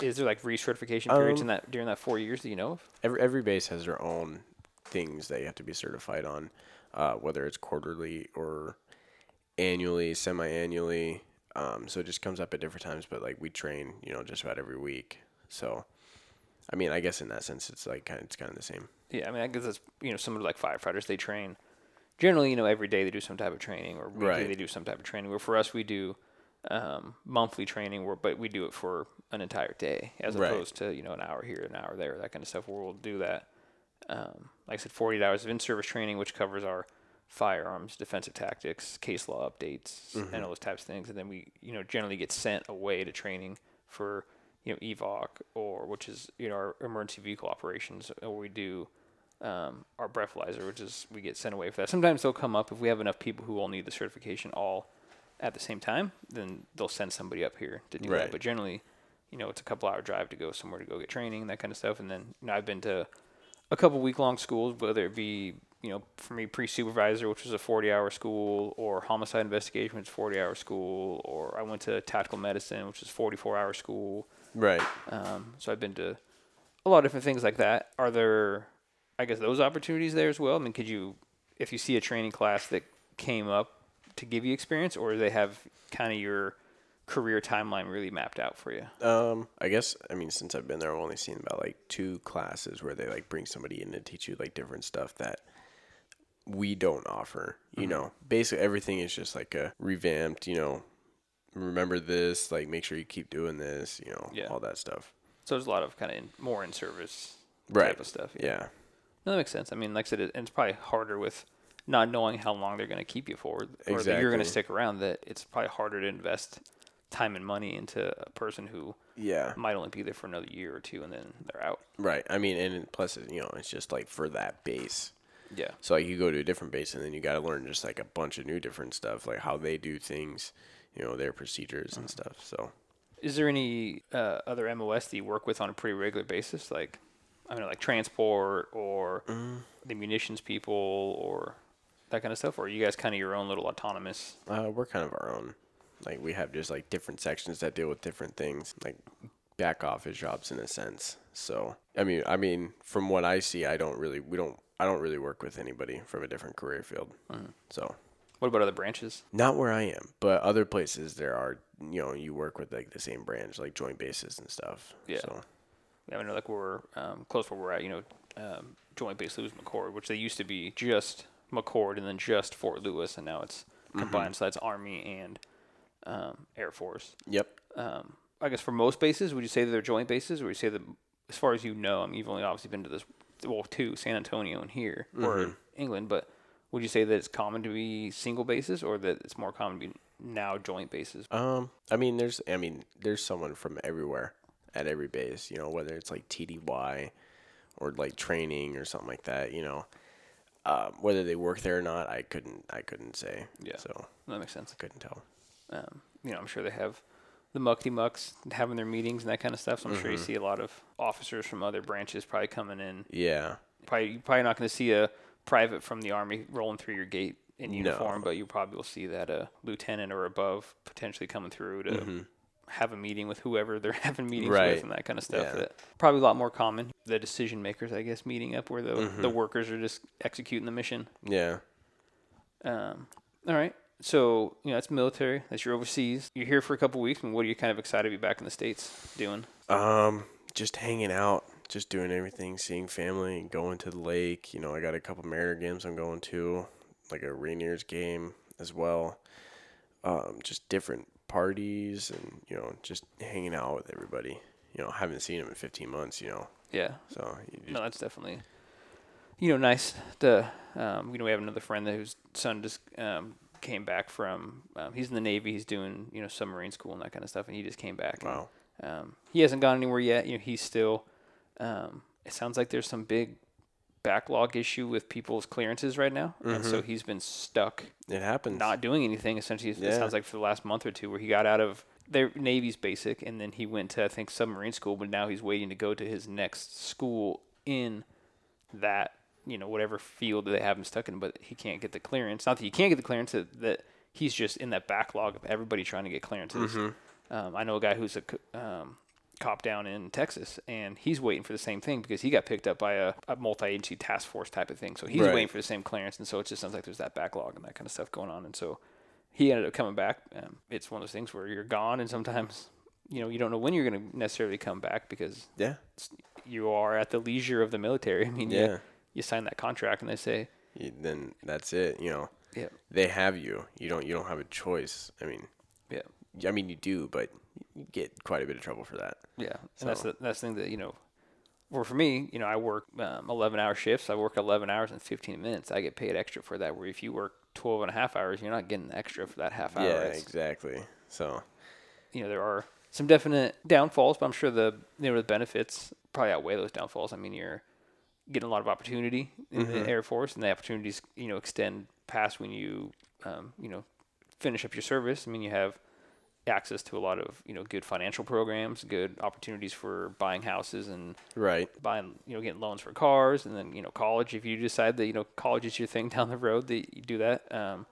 they? Is there like recertification periods in Um, that during that four years that you know of? Every every base has their own things that you have to be certified on, uh, whether it's quarterly or annually, semi-annually. Um, so it just comes up at different times. But like we train, you know, just about every week. So, I mean, I guess in that sense, it's like kind of, it's kind of the same. Yeah, I mean, I guess it's you know some of like firefighters they train. Generally, you know, every day they do some type of training, or weekly Right. they do some type of training. Where for us, we do um, monthly training, where but we do it for an entire day, as Right. opposed to you know an hour here, an hour there, that kind of stuff. Where we'll do that. Um, like I said, 48 hours of in-service training, which covers our firearms, defensive tactics, case law updates, and all those types of things. And then we, you know, generally get sent away to training for, you know, EVOC or which is you know our emergency vehicle operations, or we do um, our breathalyzer, which is we get sent away for that. Sometimes they'll come up if we have enough people who all need the certification all at the same time, then they'll send somebody up here to do that. But generally, you know, it's a couple hour drive to go somewhere to go get training, that kind of stuff. And then you know, I've been to a couple week long schools, whether it be you know for me pre supervisor, which was a forty hour school, or homicide investigation, which is forty hour school, or I went to tactical medicine, which is forty four hour school. Right. Um, so I've been to a lot of different things like that. are there, I guess, those opportunities there as well? I mean, could you, if you see a training class that came up to give you experience, or do they have kind of your career timeline really mapped out for you? Um, I guess I mean since I've been there, I've only seen about like two classes where they like bring somebody in to teach you like different stuff that we don't offer. You Mm-hmm. know, basically everything is just like a revamped. You know, remember this, like make sure you keep doing this. You know, Yeah. all that stuff. So there's a lot of kind of in, more in service Right. type of stuff. Yeah. No, that makes sense. I mean, like I said, it, and it's probably harder with not knowing how long they're going to keep you for, or that you're going to stick around. That it's probably harder to invest time and money into a person who Yeah. might only be there for another year or two and then they're out. Right. I mean, and plus, you know, it's just like for that base. Yeah. So like you go to a different base and then you got to learn just like a bunch of new different stuff, like how they do things, you know, their procedures and stuff. So Is there any uh, other MOS that you work with on a pretty regular basis? Like, I know, like transport or Mm. the munitions people or that kind of stuff? Or are you guys kind of your own little autonomous? uh, we're kind of our own. Like we have just like different sections that deal with different things, like back office jobs in a sense. So I mean, I mean, from what I see, I don't really, we don't, I don't really work with anybody from a different career field. So What about other branches? not where I am, but other places there are. You know, you work with like the same branch, like joint bases and stuff. Yeah. So Yeah, I know, like we're um, close where we're at, you know, um, Joint Base Lewis McChord, which they used to be just McChord and then just Fort Lewis, and now it's combined. So that's Army and um, Air Force. yep. Um, I guess for most bases, would you say that they're joint bases, or would you say that, as far as you know, I mean, you've only obviously been to this, well, two, San Antonio and here, or England, but would you say that it's common to be single bases, or that it's more common to be now joint bases? Um, I mean, there's, I mean, there's someone from everywhere at every base. You know, whether it's like TDY or like training or something like that. You know, um, whether they work there or not, I couldn't, I couldn't say. Yeah. So That makes sense. I couldn't tell. um, you know, I'm sure they have the muckety mucks having their meetings and that kind of stuff. So I'm sure you see a lot of officers from other branches probably coming in. Yeah. Probably you're probably not going to see a private from the army rolling through your gate in uniform, but you probably will see that a lieutenant or above potentially coming through to have a meeting with whoever they're having meetings Right. with and that kind of stuff. Yeah. That probably a lot more common. The decision makers, I guess, meeting up where the the workers are just executing the mission. Yeah. Um, all right. So, you know, that's military. That's you're overseas. You're here for a couple weeks. And what are you kind of excited to be back in the States doing? Um, just hanging out, just doing everything, seeing family, going to the lake. You know, I got a couple Mariner games I'm going to, like a Rainiers game as well. Um, just different parties and you know, just hanging out with everybody. You know, haven't seen him in 15 months. You know, Yeah. so No, that's definitely, you know, nice. to. um, you know, we have another friend that whose son just um, came back from, um, he's in the Navy. He's doing, you know, submarine school and that kind of stuff. And he just came back. and, wow. Um, he hasn't gone anywhere yet. You know, he's still. Um, it sounds like there's some big backlog issue with people's clearances right now, and so he's been stuck It happens. not doing anything. Essentially, it sounds like for the last month or two, where he got out of their Navy's basic, and then he went to I think submarine school, but now he's waiting to go to his next school in that you know whatever field that they have him stuck in, but he can't get the clearance. Not that he can't get the clearance, that, that he's just in that backlog of everybody trying to get clearances. Um, I know a guy who's a um, cop down in Texas, and he's waiting for the same thing because he got picked up by a, a multi-agency task force type of thing. So he's Right. waiting for the same clearance, and so it just sounds like there's that backlog and that kind of stuff going on. And so he ended up coming back. Um, it's one of those things where you're gone, and sometimes you know you don't know when you're going to necessarily come back because Yeah. you are at the leisure of the military. I mean, you- Yeah. you, sign that contract, and they say, You, then that's it. You know, yeah, they have you. You don't. You don't have a choice. I mean, yeah, I mean, you do, but you get quite a bit of trouble for that. Yeah, and that's the that's the thing that you know. Or for me, you know, I work um, 11 hour shifts. I work 11 hours and 15 minutes. I get paid extra for that. Where if you work 12 and a half hours, you're not getting extra for that half hour. Yeah, It's- exactly. So you know, there are some definite downfalls, but I'm sure the you know the benefits probably outweigh those downfalls. I mean, you're getting a lot of opportunity in the Air Force, and the opportunities you know extend past when you um, you know finish up your service. I mean, you have access to a lot of you know good financial programs, good opportunities for buying houses and right. buying you know getting loans for cars, and then you know college. If you decide that you know college is your thing down the road, that you do that. Um,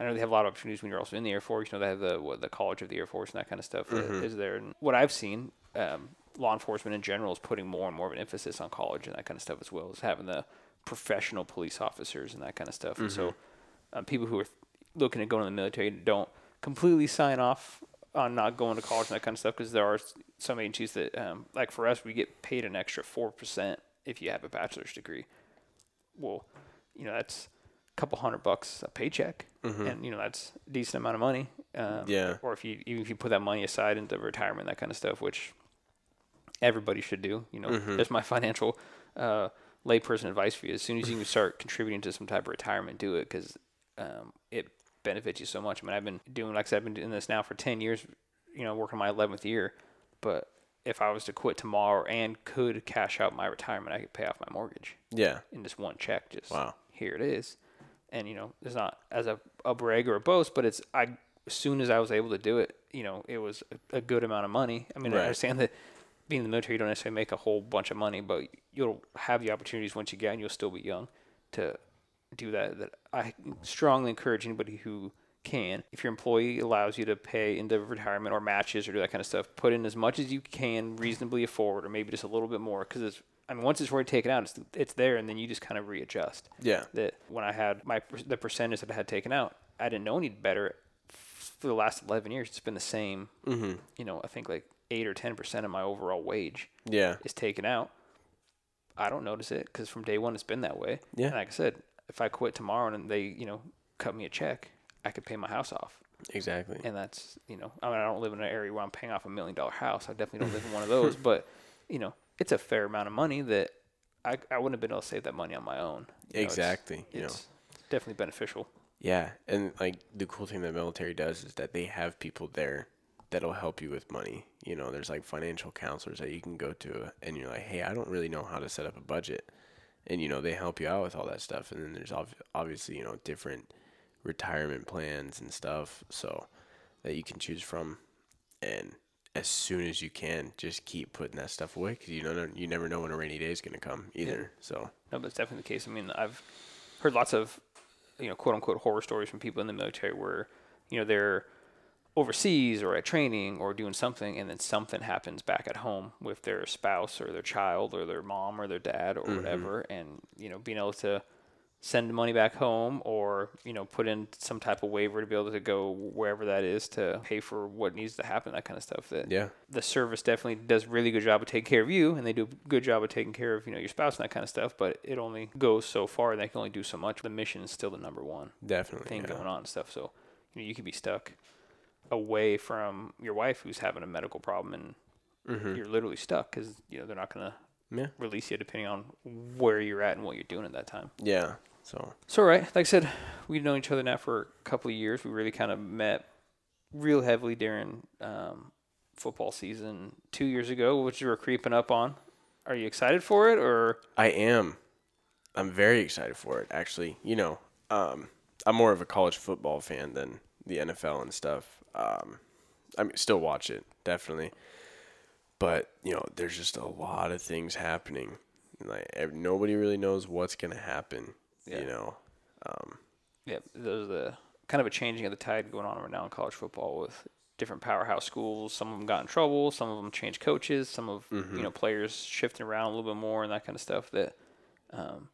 I know they have a lot of opportunities when you're also in the Air Force. You know, they have the what, the College of the Air Force and that kind of stuff is there. And what I've seen um, law enforcement in general is putting more and more of an emphasis on college and that kind of stuff as well as having the professional police officers and that kind of stuff. And so, um, people who are looking at going to the military don't completely sign off on not going to college and that kind of stuff because there are some agencies that, um, like for us, we get paid an extra four percent if you have a bachelor's degree. Well, you know that's a couple hundred bucks a paycheck, and you know that's a decent amount of money. Um, Yeah. Or if you even if you put that money aside into retirement, that kind of stuff, which everybody should do. You know, that's my financial uh, layperson advice for you. As soon as you can start contributing to some type of retirement, do it because um, it benefits you so much. I mean, I've been doing like I said, I've been doing this now for ten years. You know, working my eleventh year, but if I was to quit tomorrow and could cash out my retirement, I could pay off my mortgage Yeah. in just one check. Just Wow. here it is, and you know, it's not as a, a brag or a boast, but it's I. As soon as I was able to do it, you know, it was a, a good amount of money. I mean, I understand that being in the military, you don't necessarily make a whole bunch of money, but you'll have the opportunities once you get, and you'll still be young to do that. That I strongly encourage anybody who can, if your employee allows you to pay into retirement or matches or do that kind of stuff, put in as much as you can reasonably afford, or maybe just a little bit more, because it's. I mean, once it's already taken out, it's it's there, and then you just kind of readjust. Yeah. That when I had my the percentage that I had taken out, I didn't know any better. For the last eleven years, it's been the same. Mm-hmm. You know, I think like eight or ten percent of my overall wage Yeah. is taken out. I don't notice it because from day one it's been that way. Yeah. And like I said, if I quit tomorrow and they, you know, cut me a check, I could pay my house off. Exactly. And that's, you know, I mean, I don't live in an area where I'm paying off a million dollar house. I definitely don't live in one of those, but, you know, it's a fair amount of money that I, I wouldn't have been able to save that money on my own. You know, it's- Exactly, you know. It's definitely beneficial. Yeah, and like the cool thing that the military does is that they have people there that'll help you with money. You know, there's like financial counselors that you can go to, and you're like, hey, I don't really know how to set up a budget, and you know they help you out with all that stuff. And then there's ob- obviously you know different retirement plans and stuff, so that you can choose from, and as soon as you can, just keep putting that stuff away because you don't know, you never know when a rainy day is gonna come either. So No, but it's definitely the case. I mean, I've heard lots of, you know, quote unquote horror stories from people in the military where, you know, they're overseas or at training or doing something, and then something happens back at home with their spouse or their child or their mom or their dad or mm-hmm. whatever, and you know, being able to send money back home or you know put in some type of waiver to be able to go wherever that is to pay for what needs to happen that kind of stuff that yeah, the service definitely does a really good job of taking care of you and they do a good job of taking care of you know your spouse and that kind of stuff but it only goes so far and they can only do so much the mission is still the number one definitely. thing yeah. going on and stuff so you know you could be stuck away from your wife who's having a medical problem and Mm-hmm. you're literally stuck because you know they're not going to Yeah, release you depending on where you're at and what you're doing at that time yeah. So so right, like I said, we've known each other now for a couple of years. We really kind of met real heavily during um, football season two years ago, which you were creeping up on. Are you excited for it, or I am. I'm very excited for it. Actually, you know, um, I'm more of a college football fan than the NFL and stuff. Um, I mean, still watch it definitely, but you know, there's just a lot of things happening. Like nobody really knows what's gonna happen. Yeah. You know, um, yeah, there's the kind of a changing of the tide going on right now in college football with different powerhouse schools. Some of them got in trouble. Some of them changed coaches. Some of you know players shifting around a little bit more and that kind of stuff. That um,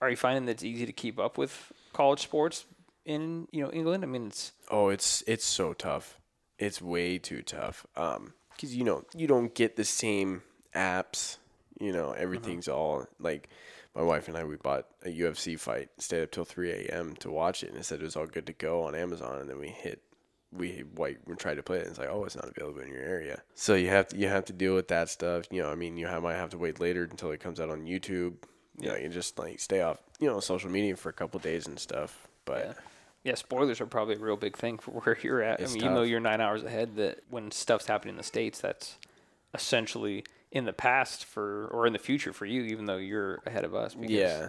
are you finding that it's easy to keep up with college sports in you know England? I mean, it's Oh, it's it's so tough. It's way too tough. Um, cause you know you don't get the same apps. You know everything's all like. My wife and I we bought a UFC fight, stayed up till three a.m. to watch it, and it said it was all good to go on Amazon. And then we hit, we like we tried to play it, and it's like, oh, it's not available in your area. So you have to you have to deal with that stuff. You know, I mean, you have, might have to wait later until it comes out on YouTube. You know, you just like stay off, you know, social media for a couple days and stuff. But Yeah. Yeah, spoilers are probably a real big thing for where you're at. It's I mean, even though you're nine hours ahead, that when stuff's happening in the states, that's essentially in the past for or in the future for you, even though you're ahead of us. Because, Yeah.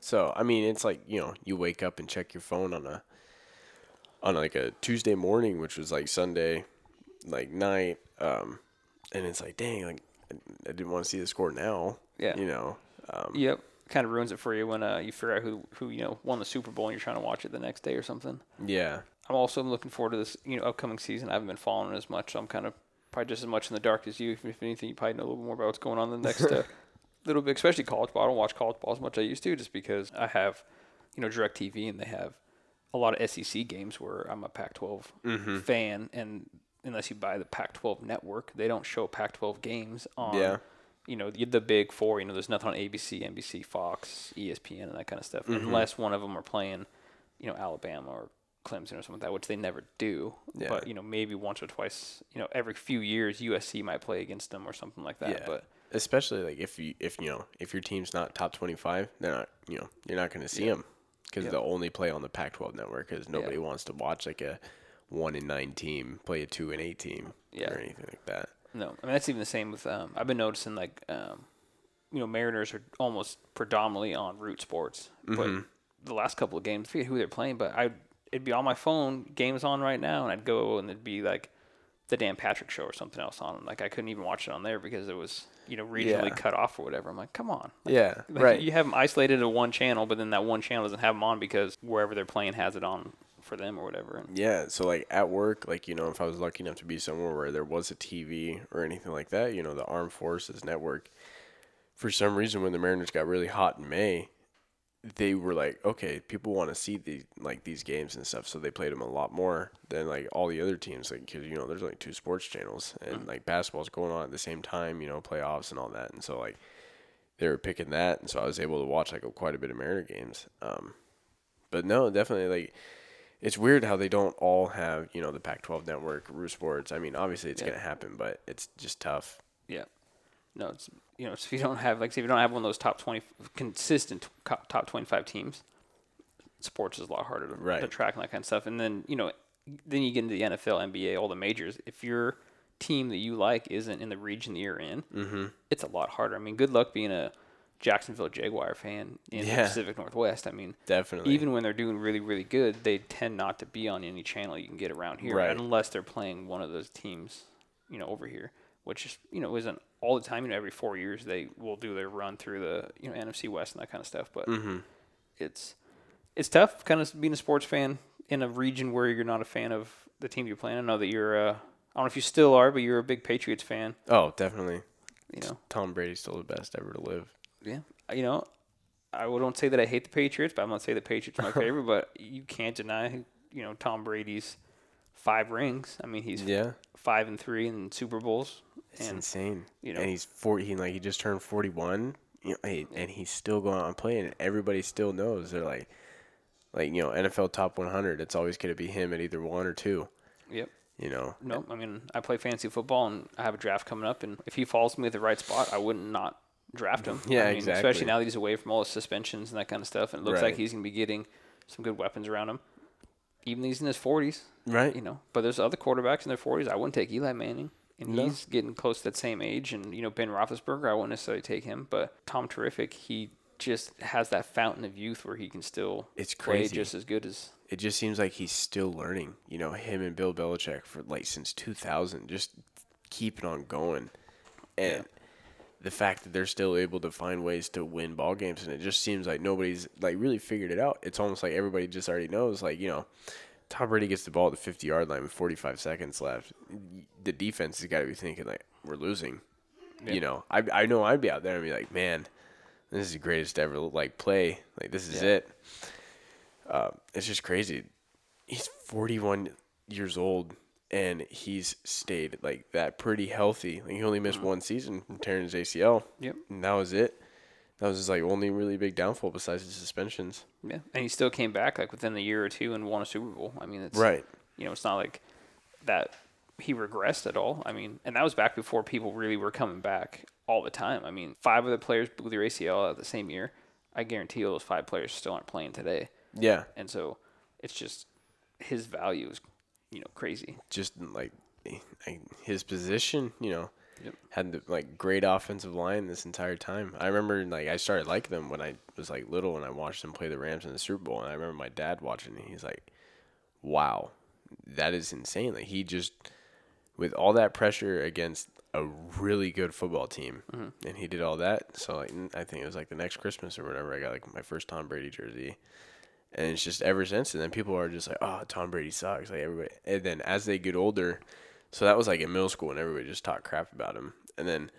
So I mean, it's like you know, you wake up and check your phone on a on like a Tuesday morning, which was like Sunday, like night, um, and it's like, dang, like I I didn't want to see the score now. Yeah. You know. Um, Yep. Kind of ruins it for you when uh, you figure out who who you know won the Super Bowl and you're trying to watch it the next day or something. yeah. I'm also looking forward to this you know upcoming season. I haven't been following it as much, so I'm kind of probably just as much in the dark as you. If, if anything, you probably know a little more about what's going on in the next uh, little bit, especially college ball. I don't watch college ball as much as I used to, just because I have, you know, DirecTV and they have a lot of SEC games where I'm a Pac-12 Mm-hmm. fan, and unless you buy the Pac-12 network, they don't show Pac-12 games on. Yeah. You know the, the big four. You know, there's nothing on ABC, NBC, Fox, ESPN, and that kind of stuff, Mm-hmm. unless one of them are playing, you know, Alabama or Clemson or something like that, which they never do. Yeah. But you know, maybe once or twice, you know, every few years, USC might play against them or something like that. Yeah. But Especially like if you if you know if your team's not top twenty five, they're not you know you're not going to see them because Yeah. they'll only play on the Pac-12 network because nobody wants to watch like a one and nine team play a two and eight team Yeah. or anything like that. No, I mean that's even the same with. Um, I've been noticing like, um, you know, Mariners are almost predominantly on Root Sports, but the last couple of games, I forget who they're playing, but I it'd be on my phone, games on right now, and I'd go and it'd be like the Dan Patrick Show or something else on. Like I couldn't even watch it on there because it was you know regionally Yeah. cut off or whatever. I'm like, come on. Yeah, Like, right. You have them isolated to one channel, but then that one channel doesn't have them on because wherever they're playing has it on for them or whatever. Yeah, so like at work, like you know, if I was lucky enough to be somewhere where there was a TV or anything like that, you know, the Armed Forces Network, for some reason, when the Mariners got really hot in May, they were like, okay, people want to see the like these games and stuff, so they played them a lot more than like all the other teams, like because you know, there's like two sports channels and like basketball's going on at the same time, you know, playoffs and all that, and so like they were picking that, and so I was able to watch like quite a bit of Mariner games. Um, but no, definitely like it's weird how they don't all have you know the Pac-12 network, Root Sports. I mean, obviously it's Yeah. gonna happen, but it's just tough. Yeah. No, it's you know, if you don't have like if you don't have one of those top twenty consistent top twenty five teams, sports is a lot harder to, to track and that kind of stuff. And then you know, then you get into the NFL, NBA, all the majors. If your team that you like isn't in the region that you're in, Mm-hmm. it's a lot harder. I mean, good luck being a Jacksonville Jaguar fan in Yeah. the Pacific Northwest. I mean, Definitely. even when they're doing really, really good, they tend not to be on any channel you can get around here Right. unless they're playing one of those teams, you know, over here, which is, you know, isn't all the time. You know, every four years they will do their run through the, you know, NFC West and that kind of stuff. But mm-hmm. it's it's tough kind of being a sports fan in a region where you're not a fan of the team you're playing. I know that you're, uh, I don't know if you still are, but you're a big Patriots fan. Oh, definitely. You know, Tom Brady's still the best ever to live. Yeah, you know, I don't say that I hate the Patriots, but I'm not say the Patriots are my favorite. but you can't deny, you know, Tom Brady's five rings. I mean, he's Yeah, five and three in Super Bowls, it's and insane. you know- and he's 14. Like he just turned 41. You know, hey, and he's still going on playing. And everybody still knows they're like, like you know, NFL top 100. It's always going to be him at either one or two. yep. You know. No, I mean, I play fantasy football, and I have a draft coming up, and if he falls me at the right spot, I wouldn't not draft him. Yeah, I mean, exactly. Especially now that he's away from all the suspensions and that kind of stuff, and it looks like he's going to be getting some good weapons around him. Even though he's in his 40s, Right. you know. But there's other quarterbacks in their 40s. I wouldn't take Eli Manning, and No. he's getting close to that same age. And you know, Ben Roethlisberger, I wouldn't necessarily take him, but Tom Terrific, he just has that fountain of youth where he can still It's play crazy. just as good as it just seems like he's still learning. You know, him and Bill Belichick for like since 2000, just keeping on going, and the fact that they're still able to find ways to win ball games, and it just seems like nobody's like really figured it out. It's almost like everybody just already knows. Like you know, Tom Brady gets the ball at the 50 yard line with 45 seconds left. The defense has got to be thinking like we're losing. Yeah. You know, I I know I'd be out there and be like, man, this is the greatest ever like play. Like this is Yeah. it. Uh, it's just crazy. He's 41 years old and he's stayed like that pretty healthy. Like he only missed mm. one season from tearing his ACL. Yep. And that was it. That was his like only really big downfall besides the suspensions. Yeah, and he still came back like within a year or two and won a Super Bowl. I mean, it's Right. You know, it's not like that he regressed at all. I mean, and that was back before people really were coming back all the time. I mean, five of the players blew their ACL at the same year. I guarantee those five players still aren't playing today, Yeah. and so it's just his value is, you know, crazy. Just like like, his position, you know, Yep. had the like great offensive line this entire time. I remember like I started liking them when I was like little and I watched them play the Rams in the Super Bowl and I remember my dad watching it. He's like, "Wow, that is insane!" Like he just with all that pressure against a really good football team, mm-hmm. and he did all that. So like I think it was like the next Christmas or whatever. I got like my first Tom Brady jersey. And it's just ever since, and then people are just like, "Oh, Tom Brady sucks." Like everybody, and then as they get older, So that was like in middle school, and everybody just talked crap about him. And then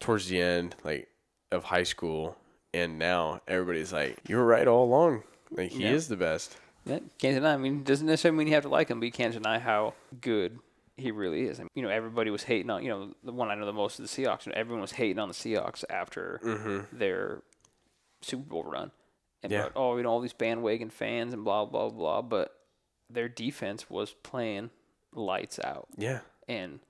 towards the end, like of high school, and now everybody's like, "You were right all along. Like he Yeah. is the best." Yeah, can't deny. I mean, doesn't necessarily mean you have to like him, but you can't deny how good he really is. I mean, you know, everybody was hating on. You know, the one I know the most is the Seahawks. Know, everyone was hating on the Seahawks after mm-hmm. their Super Bowl run, and Yeah. about, oh, you know, all these bandwagon fans and blah blah blah. But their defense was playing lights out, Yeah. and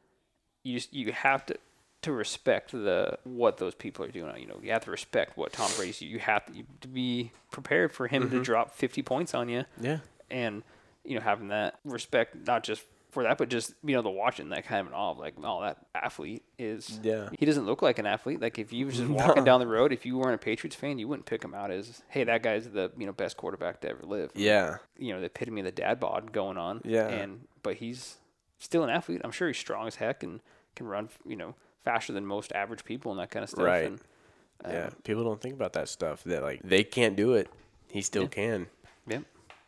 you just you have to to respect the what those people are doing. You know, you have to respect what Tom Brady's. You have to, to be prepared for him to mm-hmm. drop fifty points on you Yeah. and you know having that respect not just for that but just you know the watching that kind of an awe of like oh that athlete is Yeah. he doesn't look like an athlete like if you was just walking down the road if you weren't a patriots fan you wouldn't pick him out as hey that guy's the you know best quarterback to ever live Yeah. you know the epitome of the dad bod going on Yeah. and but he's still an athlete i'm sure he's strong as heck and can run you know faster than most average people and that kind of stuff Right. and yeah. Um, people don't think about that stuff. That like they can't do it. He still can. yeah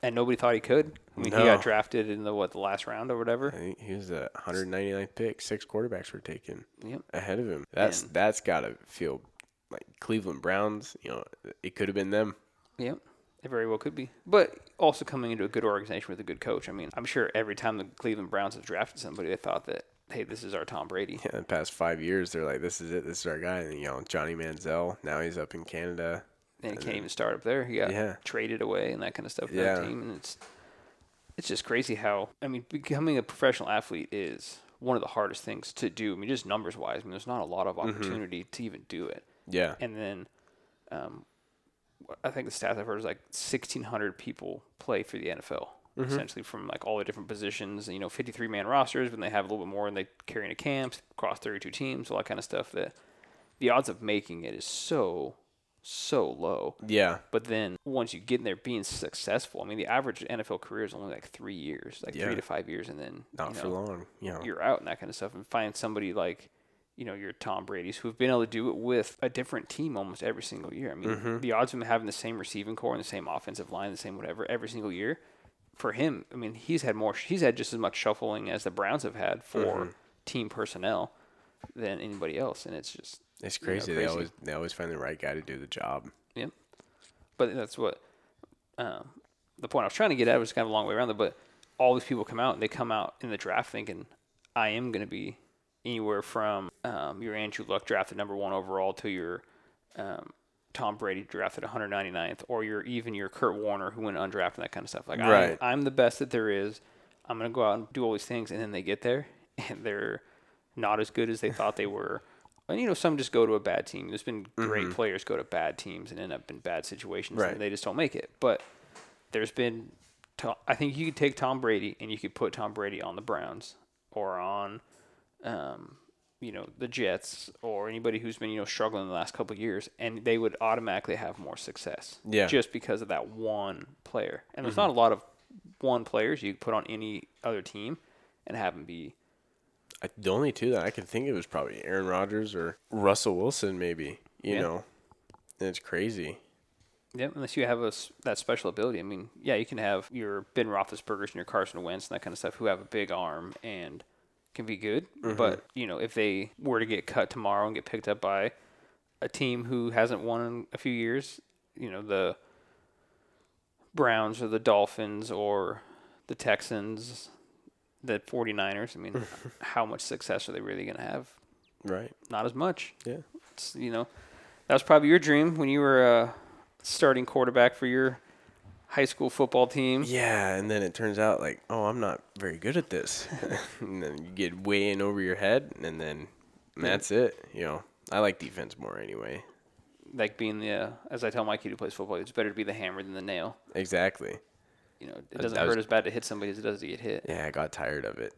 and nobody thought he could i mean he got drafted in the what the last round or whatever I think he was the 199th pick. Six quarterbacks were taken yep ahead of him. That's And- that's gotta feel like Cleveland Browns. You know, it could have been them. Yep. It very well could be. But also coming into a good organization with a good coach. I mean, I'm sure every time the Cleveland Browns have drafted somebody, they thought that, hey, this is our Tom Brady. Yeah, the past five years, they're like, "This is it. This is our guy." And you know, Johnny Manziel. Now he's up in Canada. And he can't even start up there. He got Yeah. traded away and that kind of stuff for Yeah. that team. And it's it's just crazy how I mean, becoming a professional athlete is one of the hardest things to do. I mean, just numbers wise. I mean, there's not a lot of Mm-hmm. opportunity to even do it. Yeah. And then, um, I think the stats I've heard is like 1,600 people play for the NFL, Mm-hmm. essentially from like all the different positions. You know, 53 man rosters, when they have a little bit more and they carry into camps, across 32 teams, all that kind of stuff. That the odds of making it is so, so low. Yeah. But then once you get in there being successful, I mean, the average NFL career is only like three years, like Yeah. three to five years, and then Not you for know, long. You know. you're out and that kind of stuff, and find somebody like, you know, your Tom Brady's who've been able to do it with a different team almost every single year. I mean, Mm-hmm. the odds of him having the same receiving corps and the same offensive line, the same whatever, every single year, for him, I mean, he's had more, he's had just as much shuffling as the Browns have had for Mm-hmm. team personnel than anybody else, and it's just It's you know, crazy. They always they always find the right guy to do the job. Yep. But that's what um, the point I was trying to get at was kind of a long way around there. But all these people come out and they come out in the draft thinking, I am going to be anywhere from um, your Andrew Luck drafted number one overall to your um, Tom Brady drafted 199th, or your even your Kurt Warner who went undrafted and that kind of stuff. Like Right. I'm, I'm the best that there is. I'm going to go out and do all these things, and then they get there and they're not as good as they thought they were. And you know, some just go to a bad team. There's been great players go to bad teams and end up in bad situations, Right. and they just don't make it. But there's been, I think you could take Tom Brady and you could put Tom Brady on the Browns or on, um, you know, the Jets or anybody who's been you know struggling in the last couple of years, and they would automatically have more success. Yeah. Just because of that one player, and there's not a lot of one players you could put on any other team and have them be I, the only two that I can think of is probably Aaron Rodgers or Russell Wilson, maybe. You Yeah. know, and it's crazy. Yep, unless you have a, that special ability. I mean, yeah, you can have your Ben Roethlisberger's and your Carson Wentz and that kind of stuff who have a big arm and can be good. Mm-hmm. But, you know, if they were to get cut tomorrow and get picked up by a team who hasn't won in a few years, you know, the Browns or the Dolphins or the Texans, the 49ers, I mean, how much success are they really going to have? Right. Not as much. Yeah. It's, you know, that was probably your dream when you were uh, starting quarterback for your high school football team. Yeah, and then it turns out like, oh, I'm not very good at this, and then you get way in over your head, and then that's it. You know, I like defense more anyway. Like being the, uh, as I tell my kid who plays football, it's better to be the hammer than the nail. Exactly. You know, it doesn't was- hurt as bad to hit somebody as it does to get hit. Yeah, I got tired of it.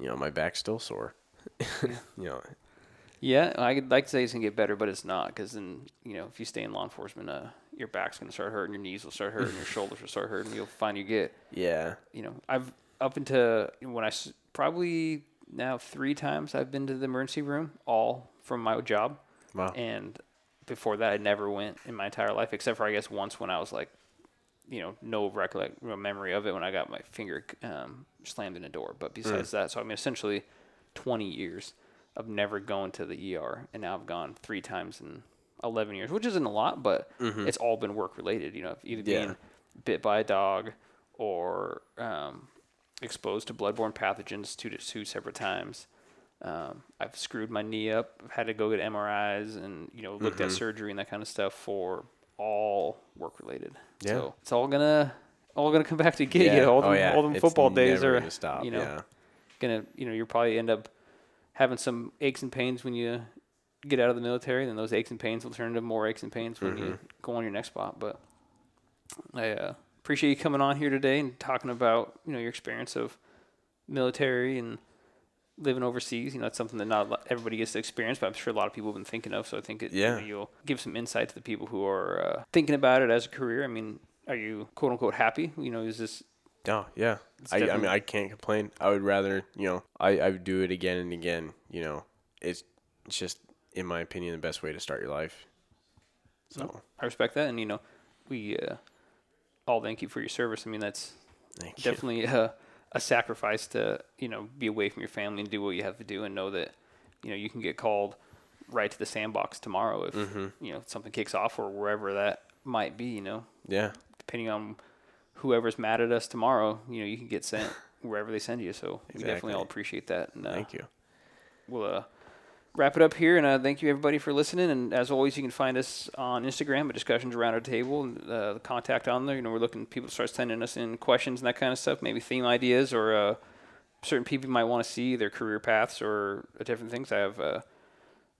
You know, my back's still sore. you know, Yeah, I'd like to say it's gonna get better, but it's not because then you know if you stay in law enforcement, uh, your back's gonna start hurting, your knees will start hurting, your shoulders will start hurting. You'll find you get yeah, you know, I've up into I probably now three times I've been to the emergency room, all from my job. Wow. And before that, I never went in my entire life, except for I guess once when I was like, you know, no recollect no memory of it when I got my finger um, slammed in a door. But besides that, so I mean, essentially, 20 years of never going to the ER, and now I've gone three times in 11 years, which isn't a lot, but it's all been work related. You know, either Mm-hmm. Yeah. being bit by a dog or um, exposed to bloodborne pathogens two to two separate times. Um, I've screwed my knee up. I've had to go get MRIs and you know looked Mm-hmm. at surgery and that kind of stuff for all work related. Yeah. So it's all gonna all gonna come back to get Yeah. you. All them, Oh, yeah. all them It's football days are gonna stop, you know yeah. gonna you know you'll probably end up having some aches and pains when you get out of the military. Then those aches and pains will turn into more aches and pains when Mm-hmm. you go on your next spot. But I uh, appreciate you coming on here today and talking about you know your experience of military and living overseas. You know, it's something that not everybody gets to experience, but I'm sure a lot of people have been thinking of. So I think it, you Yeah. know, you'll give some insight to the people who are uh, thinking about it as a career. I mean, are you quote unquote happy? You know, is this Oh yeah. I, I mean I can't complain. I would rather you know I I would do it again and again. You know it's it's just in my opinion the best way to start your life. So I respect that, and you know, we uh, all thank you for your service. I mean, that's thank you. definitely a, a sacrifice to you know be away from your family and do what you have to do, and know that you know you can get called right to the sandbox tomorrow if Mm-hmm. you know something kicks off or wherever that might be. You know, Yeah. depending on whoever's mad at us tomorrow, you know, you can get sent wherever they send you. So we definitely all appreciate that. And, uh, Thank you. we'll uh, wrap it up here. And uh, thank you everybody for listening. And as always, you can find us on Instagram at Discussions Around Our Table. Uh, the contact on there. You know, we're looking people start sending us in questions and that kind of stuff. Maybe theme ideas or uh, certain people might want to see their career paths or uh, different things. I have. Uh,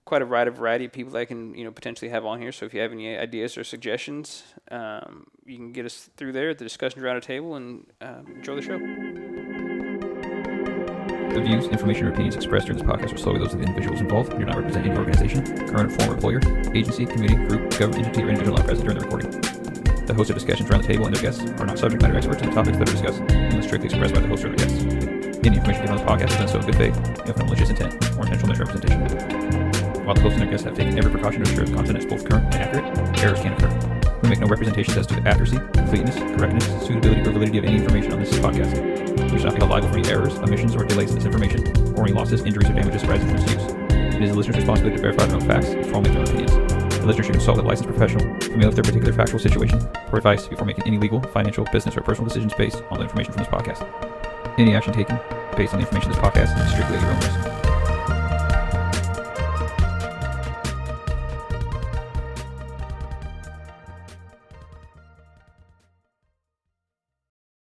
Quite a wide variety of people that I can, you know, potentially have on here. So if you have any ideas or suggestions, um, you can get us through there at the discussions around a table and um, enjoy the show. The views, information, or opinions expressed during this podcast are solely those of the individuals involved and do not represent any organization, current or former employer, agency, committee, group, government entity, or individual not present during the recording. The hosts of discussions around the table and their guests are not subject matter experts in the topics that are discussed unless strictly expressed by the host or their guests. Any information given on this podcast is done so in good faith and with no malicious intent or intentional misrepresentation. While the host and their guests have taken every precaution to ensure the content is both current and accurate, errors can occur. Make no representations as to the accuracy, completeness, correctness, suitability, or validity of any information on this podcast. We should not be held liable for any errors, omissions, or delays in this information, or any losses, injuries, or damages arising from its use. It is the listener's responsibility to verify their own facts before making their own opinions. The listener should consult a licensed professional familiar with their particular factual situation for advice before making any legal, financial, business, or personal decisions based on the information from this podcast. Any action taken based on the information in this podcast is strictly at your own risk.